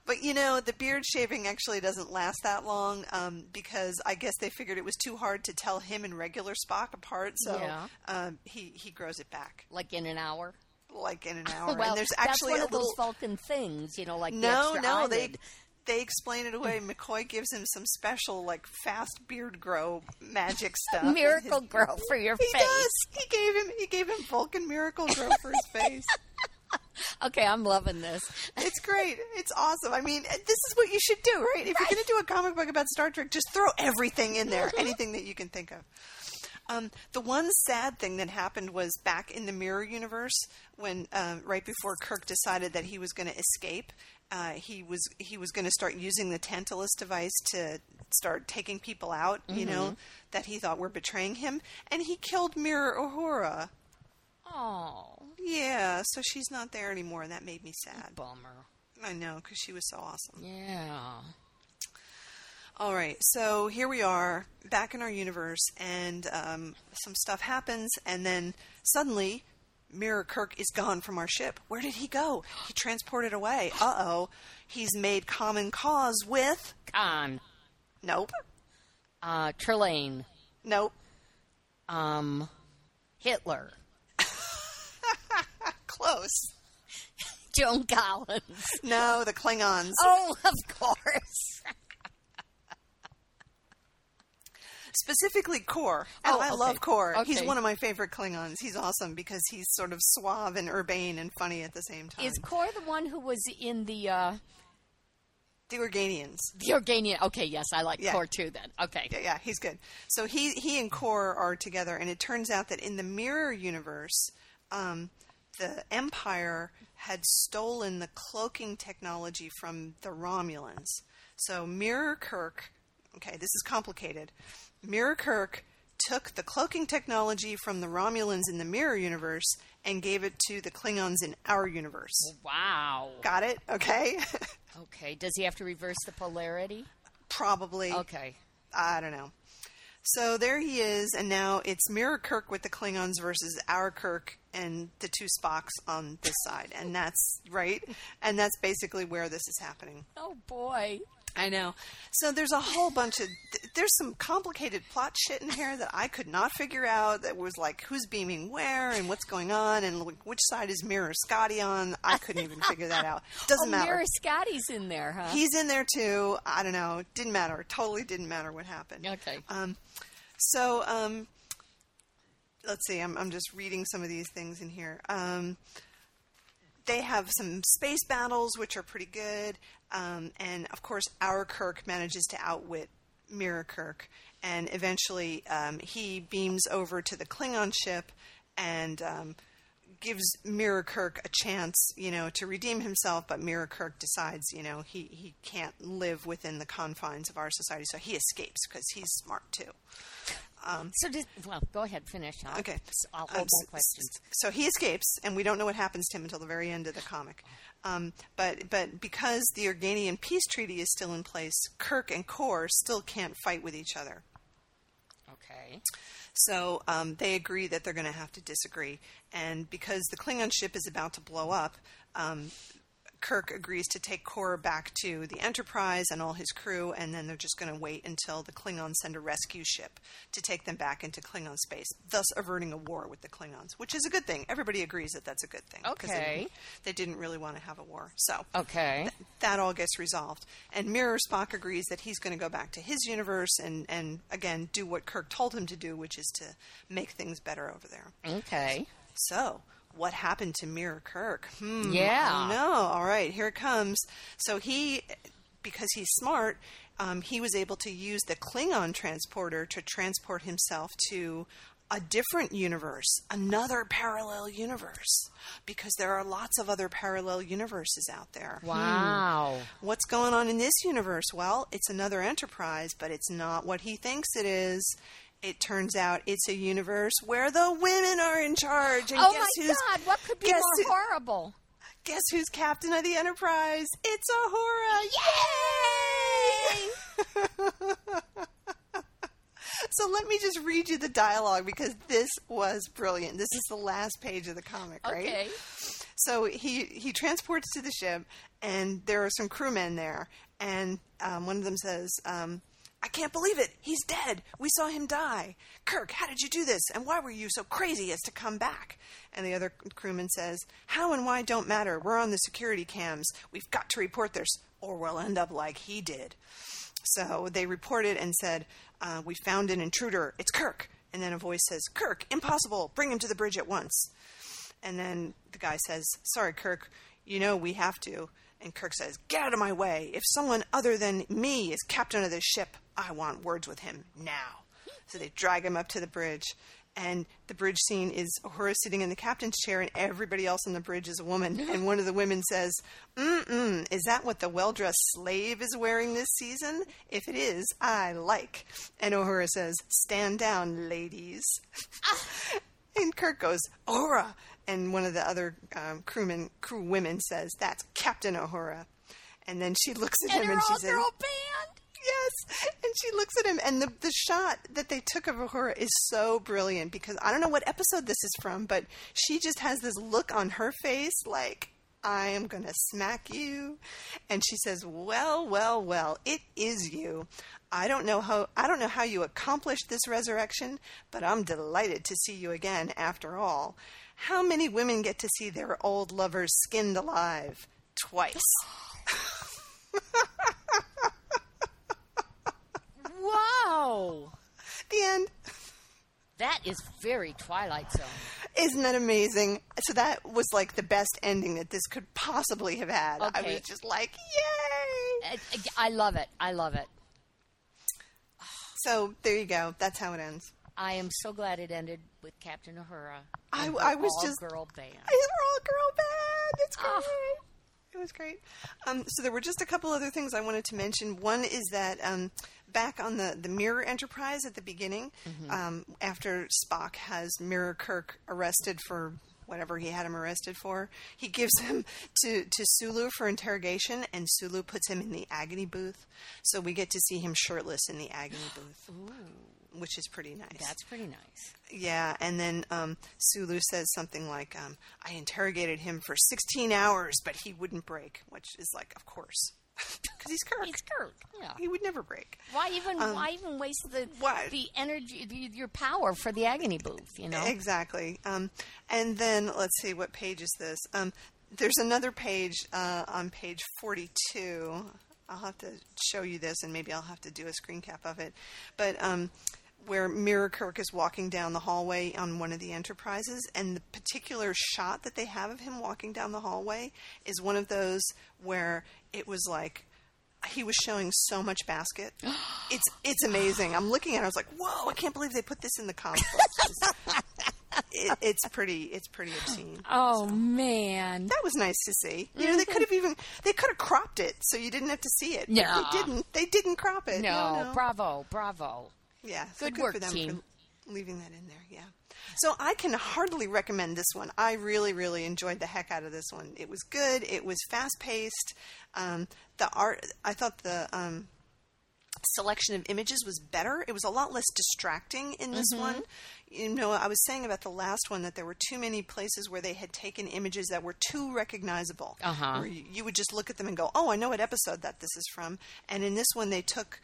But you know, the beard shaving actually doesn't last that long um, because I guess they figured it was too hard to tell him and regular Spock apart. So Yeah. um, he he grows it back Like in an hour. like in an hour. well, and there's that's actually one a of those little Vulcan things, you know, like the no extra no they eyelid. they explain it away. McCoy gives him some special like fast beard grow magic stuff. Miracle Grow for your He face. does. He gave him he gave him Vulcan Miracle Grow for his face. Okay, I'm loving this. It's great. It's awesome. I mean, this is what you should do, right? If you're going to do a comic book about Star Trek, just throw everything in there, anything that you can think of. Um, the one sad thing that happened was back in the Mirror Universe, when uh, right before Kirk decided that he was going to escape, uh, he was he was going to start using the Tantalus device to start taking people out, you know, that he thought were betraying him, and he killed Mirror Uhura. Oh, Yeah, so she's not there anymore, and that made me sad. bummer. I know because she was so awesome. Yeah. All right, so here we are back in our universe, and um, some stuff happens, and then suddenly, Mirror Kirk is gone from our ship. Where did he go? He transported away. Uh oh, he's made common cause with. Khan. Nope, Uh, Trelane. nope, Um, Hitler. Close. Joan Collins. No, the Klingons. Oh, of course. Specifically, Kor. And Oh, I okay. love Kor. He's one of my favorite Klingons. He's awesome because he's sort of suave and urbane and funny at the same time. Is Kor the one who was in the uh, the Organians. the Organian? Okay, yes, I like Yeah. Kor too. Then okay. Yeah, yeah, he's good. So he he and Kor are together, and it turns out that in the mirror universe, um, the Empire had stolen the cloaking technology from the Romulans. So Mirror Kirk, okay, this is complicated. Mirror Kirk took the cloaking technology from the Romulans in the mirror universe and gave it to the Klingons in our universe. Wow. Got it? Okay. Okay. Does he have to reverse the polarity? Probably. Okay. I don't know. So there he is, and now it's Mirror Kirk with the Klingons versus our Kirk and the two Spocks on this side, and that's right, and that's basically where this is happening. Oh boy. I know. So there's a whole bunch of there's some complicated plot shit in here that I could not figure out. That was like who's beaming where and what's going on and like, which side is Mirror Scotty on. I couldn't even figure that out. Doesn't oh, matter. Mirror Scotty's in there, huh? He's in there too. I don't know. Didn't matter. Totally didn't matter what happened. okay. Um, so um, let's see. I'm, I'm just reading some of these things in here. Um, they have some space battles, which are pretty good. Um, and of course, our Kirk manages to outwit Mirror Kirk. And eventually, um, he beams over to the Klingon ship and um, gives Mirror Kirk a chance, you know, to redeem himself. But Mirror Kirk decides, you know, he, he can't live within the confines of our society, so he escapes because he's smart too. So did well. Go ahead. Finish. I'll, Okay. I'll Um, hold more questions. So he escapes, and we don't know what happens to him until the very end of the comic. Um, but but because the Organian peace treaty is still in place, Kirk and Kor still can't fight with each other. Okay. So um, they agree that they're going to have to disagree. And because the Klingon ship is about to blow up, um, Kirk agrees to take Kor back to the Enterprise and all his crew, and then they're just going to wait until the Klingons send a rescue ship to take them back into Klingon space, thus averting a war with the Klingons, which is a good thing. Everybody agrees that that's a good thing. 'cause They, Okay. didn't- they didn't really want to have a war. So Okay. that all gets resolved. And Mirror Spock agrees that he's going to go back to his universe and, and again do what Kirk told him to do, which is to make things better over there. Okay. So, what happened to Mirror Kirk? Hmm, Yeah. Know. All right, here it comes. So he, because he's smart, um, he was able to use the Klingon transporter to transport himself to a different universe, another parallel universe, because there are lots of other parallel universes out there. Wow. What's going on in this universe? Well, it's another enterprise, but it's not what he thinks it is. It turns out it's a universe where the women are in charge. And Oh guess my who's, God! What could be more who- horrible? Guess who's captain of the Enterprise? It's Uhura! Yay! so let me just read you the dialogue because this was brilliant. This is the last page of the comic, right? Okay. So he he transports to the ship, and there are some crewmen there, and um, one of them says, um, "I can't believe it. He's dead. We saw him die. Kirk, how did you do this? And why were you so crazy as to come back?" And the other crewman says, "How and why don't matter. We're on the security cams. We've got to report this, or we'll end up like he did." So they reported and said, uh, "We found an intruder. It's Kirk." And then a voice says, "Kirk, impossible. Bring him to the bridge at once." And then the guy says, Sorry, Kirk, you know we have to. And Kirk says, Get out of my way. If someone other than me is captain of this ship, I want words with him now. So they drag him up to the bridge. And the bridge scene is Uhura sitting in the captain's chair, and everybody else on the bridge is a woman. And one of the women says, Mm-mm, is that what the well dressed slave is wearing this season? If it is, I like. And Uhura says, Stand down, ladies. Ah, Kirk goes, Uhura. And one of the other um, crewmen, crew women says, That's Captain Uhura. And then she looks at And him and she says. Yes. And she looks at him, and the, the shot that they took of Uhura is so brilliant because I don't know what episode this is from, but she just has this look on her face like, I am going to smack you. And she says, Well, well, well, it is you. I don't know how I don't know how you accomplished this resurrection, but I'm delighted to see you again after all. How many women get to see their old lovers skinned alive? Twice. Wow. The end. That is very Twilight Zone. Isn't that amazing? So that was like the best ending that this could possibly have had. I was just like, yay! I, I love it. I love it. So there you go. That's how it ends. I am so glad it ended with Captain Uhura. I- I was just- all-girl band. It's all girl band. It's great. Ah. It was great. Um, so there were just a couple other things I wanted to mention. One is that um, back on the, the Mirror Enterprise at the beginning, um, after Spock has Mirror Kirk arrested for whatever he had him arrested for, he gives him to, to Sulu for interrogation, and Sulu puts him in the agony booth. So we get to see him shirtless in the agony booth, which is pretty nice. That's pretty nice. Yeah, and then um, Sulu says something like, um, "I interrogated him for 16 hours, but he wouldn't break," which is like, of course, because he's Kirk. It's Kirk. Yeah. He would never break. Why even why even waste the Um, why- the energy the, your power for the agony booth? You know. Exactly. Um, and then let's see, what page is this? Um, there's another page uh, on page 42. I'll have to show you this, and maybe I'll have to do a screen cap of it. But um, where Mirror Kirk is walking down the hallway on one of the Enterprises, and the particular shot that they have of him walking down the hallway is one of those where it was like he was showing so much basket. It's it's amazing. I'm looking at it. I was like, whoa! I can't believe they put this in the comic it, it's pretty. It's pretty obscene. Oh man. That was nice to see. You know, they mm-hmm. could have even they could have cropped it so you didn't have to see it. No. they didn't. They didn't crop it. No, no. bravo, bravo. Yeah, so Good good, work, for them team. for leaving that in there. Yeah. So I can hardly recommend this one. I really, really enjoyed the heck out of this one. It was good. It was fast paced. Um, the art. I thought the um, selection of images was better. It was a lot less distracting in this Mm-hmm. one. You know, I was saying about the last one that there were too many places where they had taken images that were too recognizable. Uh-huh. Where you, you would just look at them and go, "Oh, I know what episode that this is from." And in this one, they took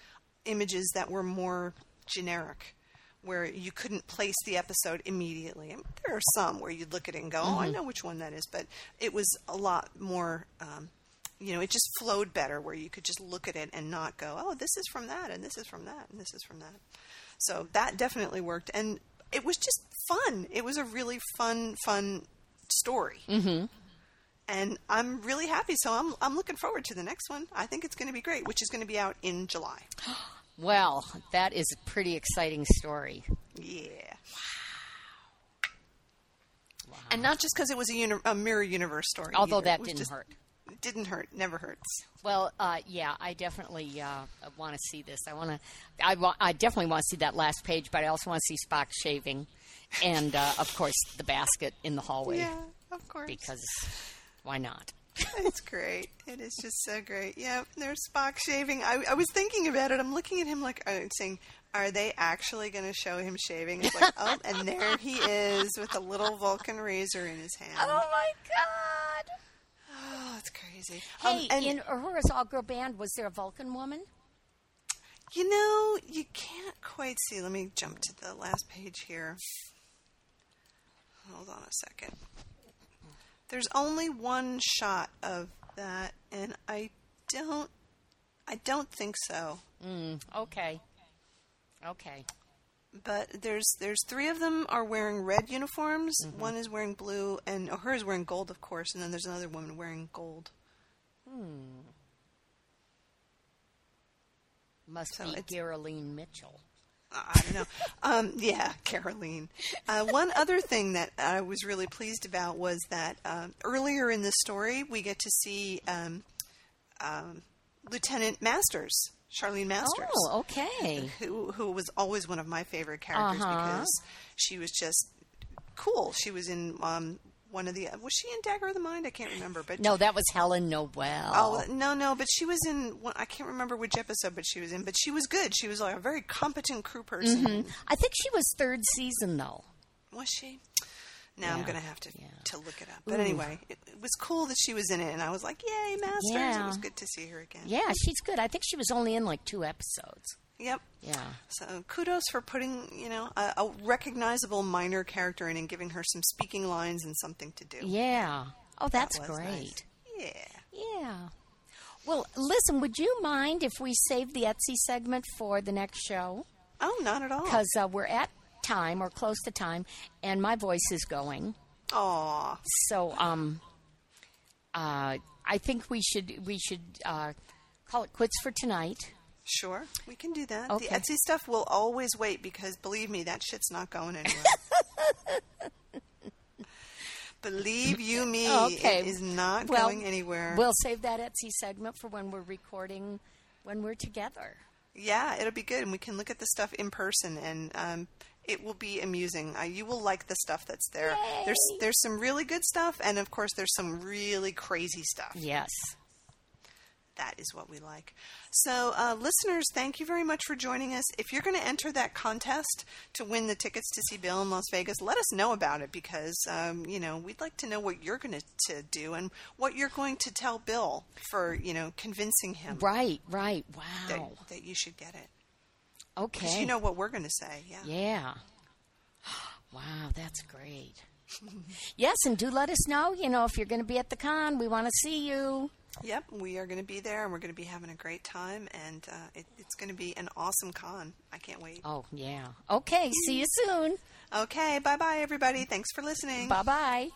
images that were more generic, where you couldn't place the episode immediately. I mean, there are some where you'd look at it and go, "Oh, I know which one that is," but it was a lot more. Um, you know, it just flowed better where you could just look at it and not go, "Oh, this is from that, and this is from that, and this is from that." So that definitely worked, and it was just fun. It was a really fun, fun story. Mm-hmm. And I'm really happy. So I'm I'm looking forward to the next one. I think it's going to be great, which is going to be out in July. Well, that is a pretty exciting story. Yeah. Wow. And not just because it was a, uni- a mirror universe story. Although either. that didn't just- hurt. Didn't hurt. Never hurts. Well, uh, yeah, I definitely uh, want to see this. I want to. I, wa- I definitely want to see that last page, but I also want to see Spock shaving, and uh, of course the basket in the hallway Yeah, of course. because why not? It's great. It is just so great. Yeah, there's Spock shaving. I, I was thinking about it. I'm looking at him like uh, saying, "Are they actually going to show him shaving?" It's like, oh, and there he is with a little Vulcan razor in his hand. Oh my God! Oh, it's crazy. Hey, Um, and in Uhura's all girl band, was there a Vulcan woman? you know, you can't quite see. Let me jump to the last page here. Hold on a second. There's only one shot of that, and I don't. I don't think so. Okay. Okay. But there's there's three of them are wearing red uniforms. Mm-hmm. One is wearing blue, and oh, her is wearing gold, of course. And then there's another woman wearing gold. Hmm. Must So be Geraldine Mitchell. I don't know. Um, yeah, Caroline. Uh, one other thing that I was really pleased about was that um, earlier in the story we get to see um, um, Lieutenant Masters, Charlene Masters. Oh, okay. who who was always one of my favorite characters Uh-huh. because she was just cool. She was in um, one of the was she in Dagger of the Mind? I can't remember, but No, that was Helen Noel. Oh no, no, but she was in. One, I can't remember which episode, but she was in. But she was good. She was like a very competent crew person. Mm-hmm. I think she was third season though. Was she? Now I'm gonna have to yeah. to look it up. But anyway, it, it was cool that she was in it, and I was like, "Yay, Masters!" It was good to see her again. Yeah, she's good. I think she was only in like two episodes. Yep. Yeah. So kudos for putting you know a, a recognizable minor character in and giving her some speaking lines and something to do. Yeah. Oh, that's was great. nice. Yeah. Yeah. Well, listen, would you mind if we save the Etsy segment for the next show? Oh, not at all. Because uh, we're at time or close to time, and my voice is going. Aw. So, um, uh, I think we should we should uh, call it quits for tonight. Sure, we can do that. Okay. The Etsy stuff will always wait because believe me, that shit's not going anywhere. believe you me, Okay. it is not Well, going anywhere. We'll save that Etsy segment for when we're recording when we're together. yeah, it'll be good, and we can look at the stuff in person, and um, it will be amusing. Uh, you will like the stuff that's there. There's there's some really good stuff, and of course, there's some really crazy stuff. Yes. That is what we like. So, uh, listeners, thank you very much for joining us. If you're going to enter that contest to win the tickets to see Bill in Las Vegas, let us know about it because, um, you know, we'd like to know what you're going to, do and what you're going to tell Bill for, you know, convincing him Right. Right. that, Wow. that you should get it. Okay. Because you know what we're going to say. Yeah. Yeah. Wow, that's great. yes, and do let us know, you know, if you're going to be at the con. We want to see you. Yep, we are going to be there and we're going to be having a great time, and uh, it, it's going to be an awesome con. I can't wait. Oh, yeah. Okay, see you soon. Okay, bye bye, everybody. Thanks for listening. Bye bye.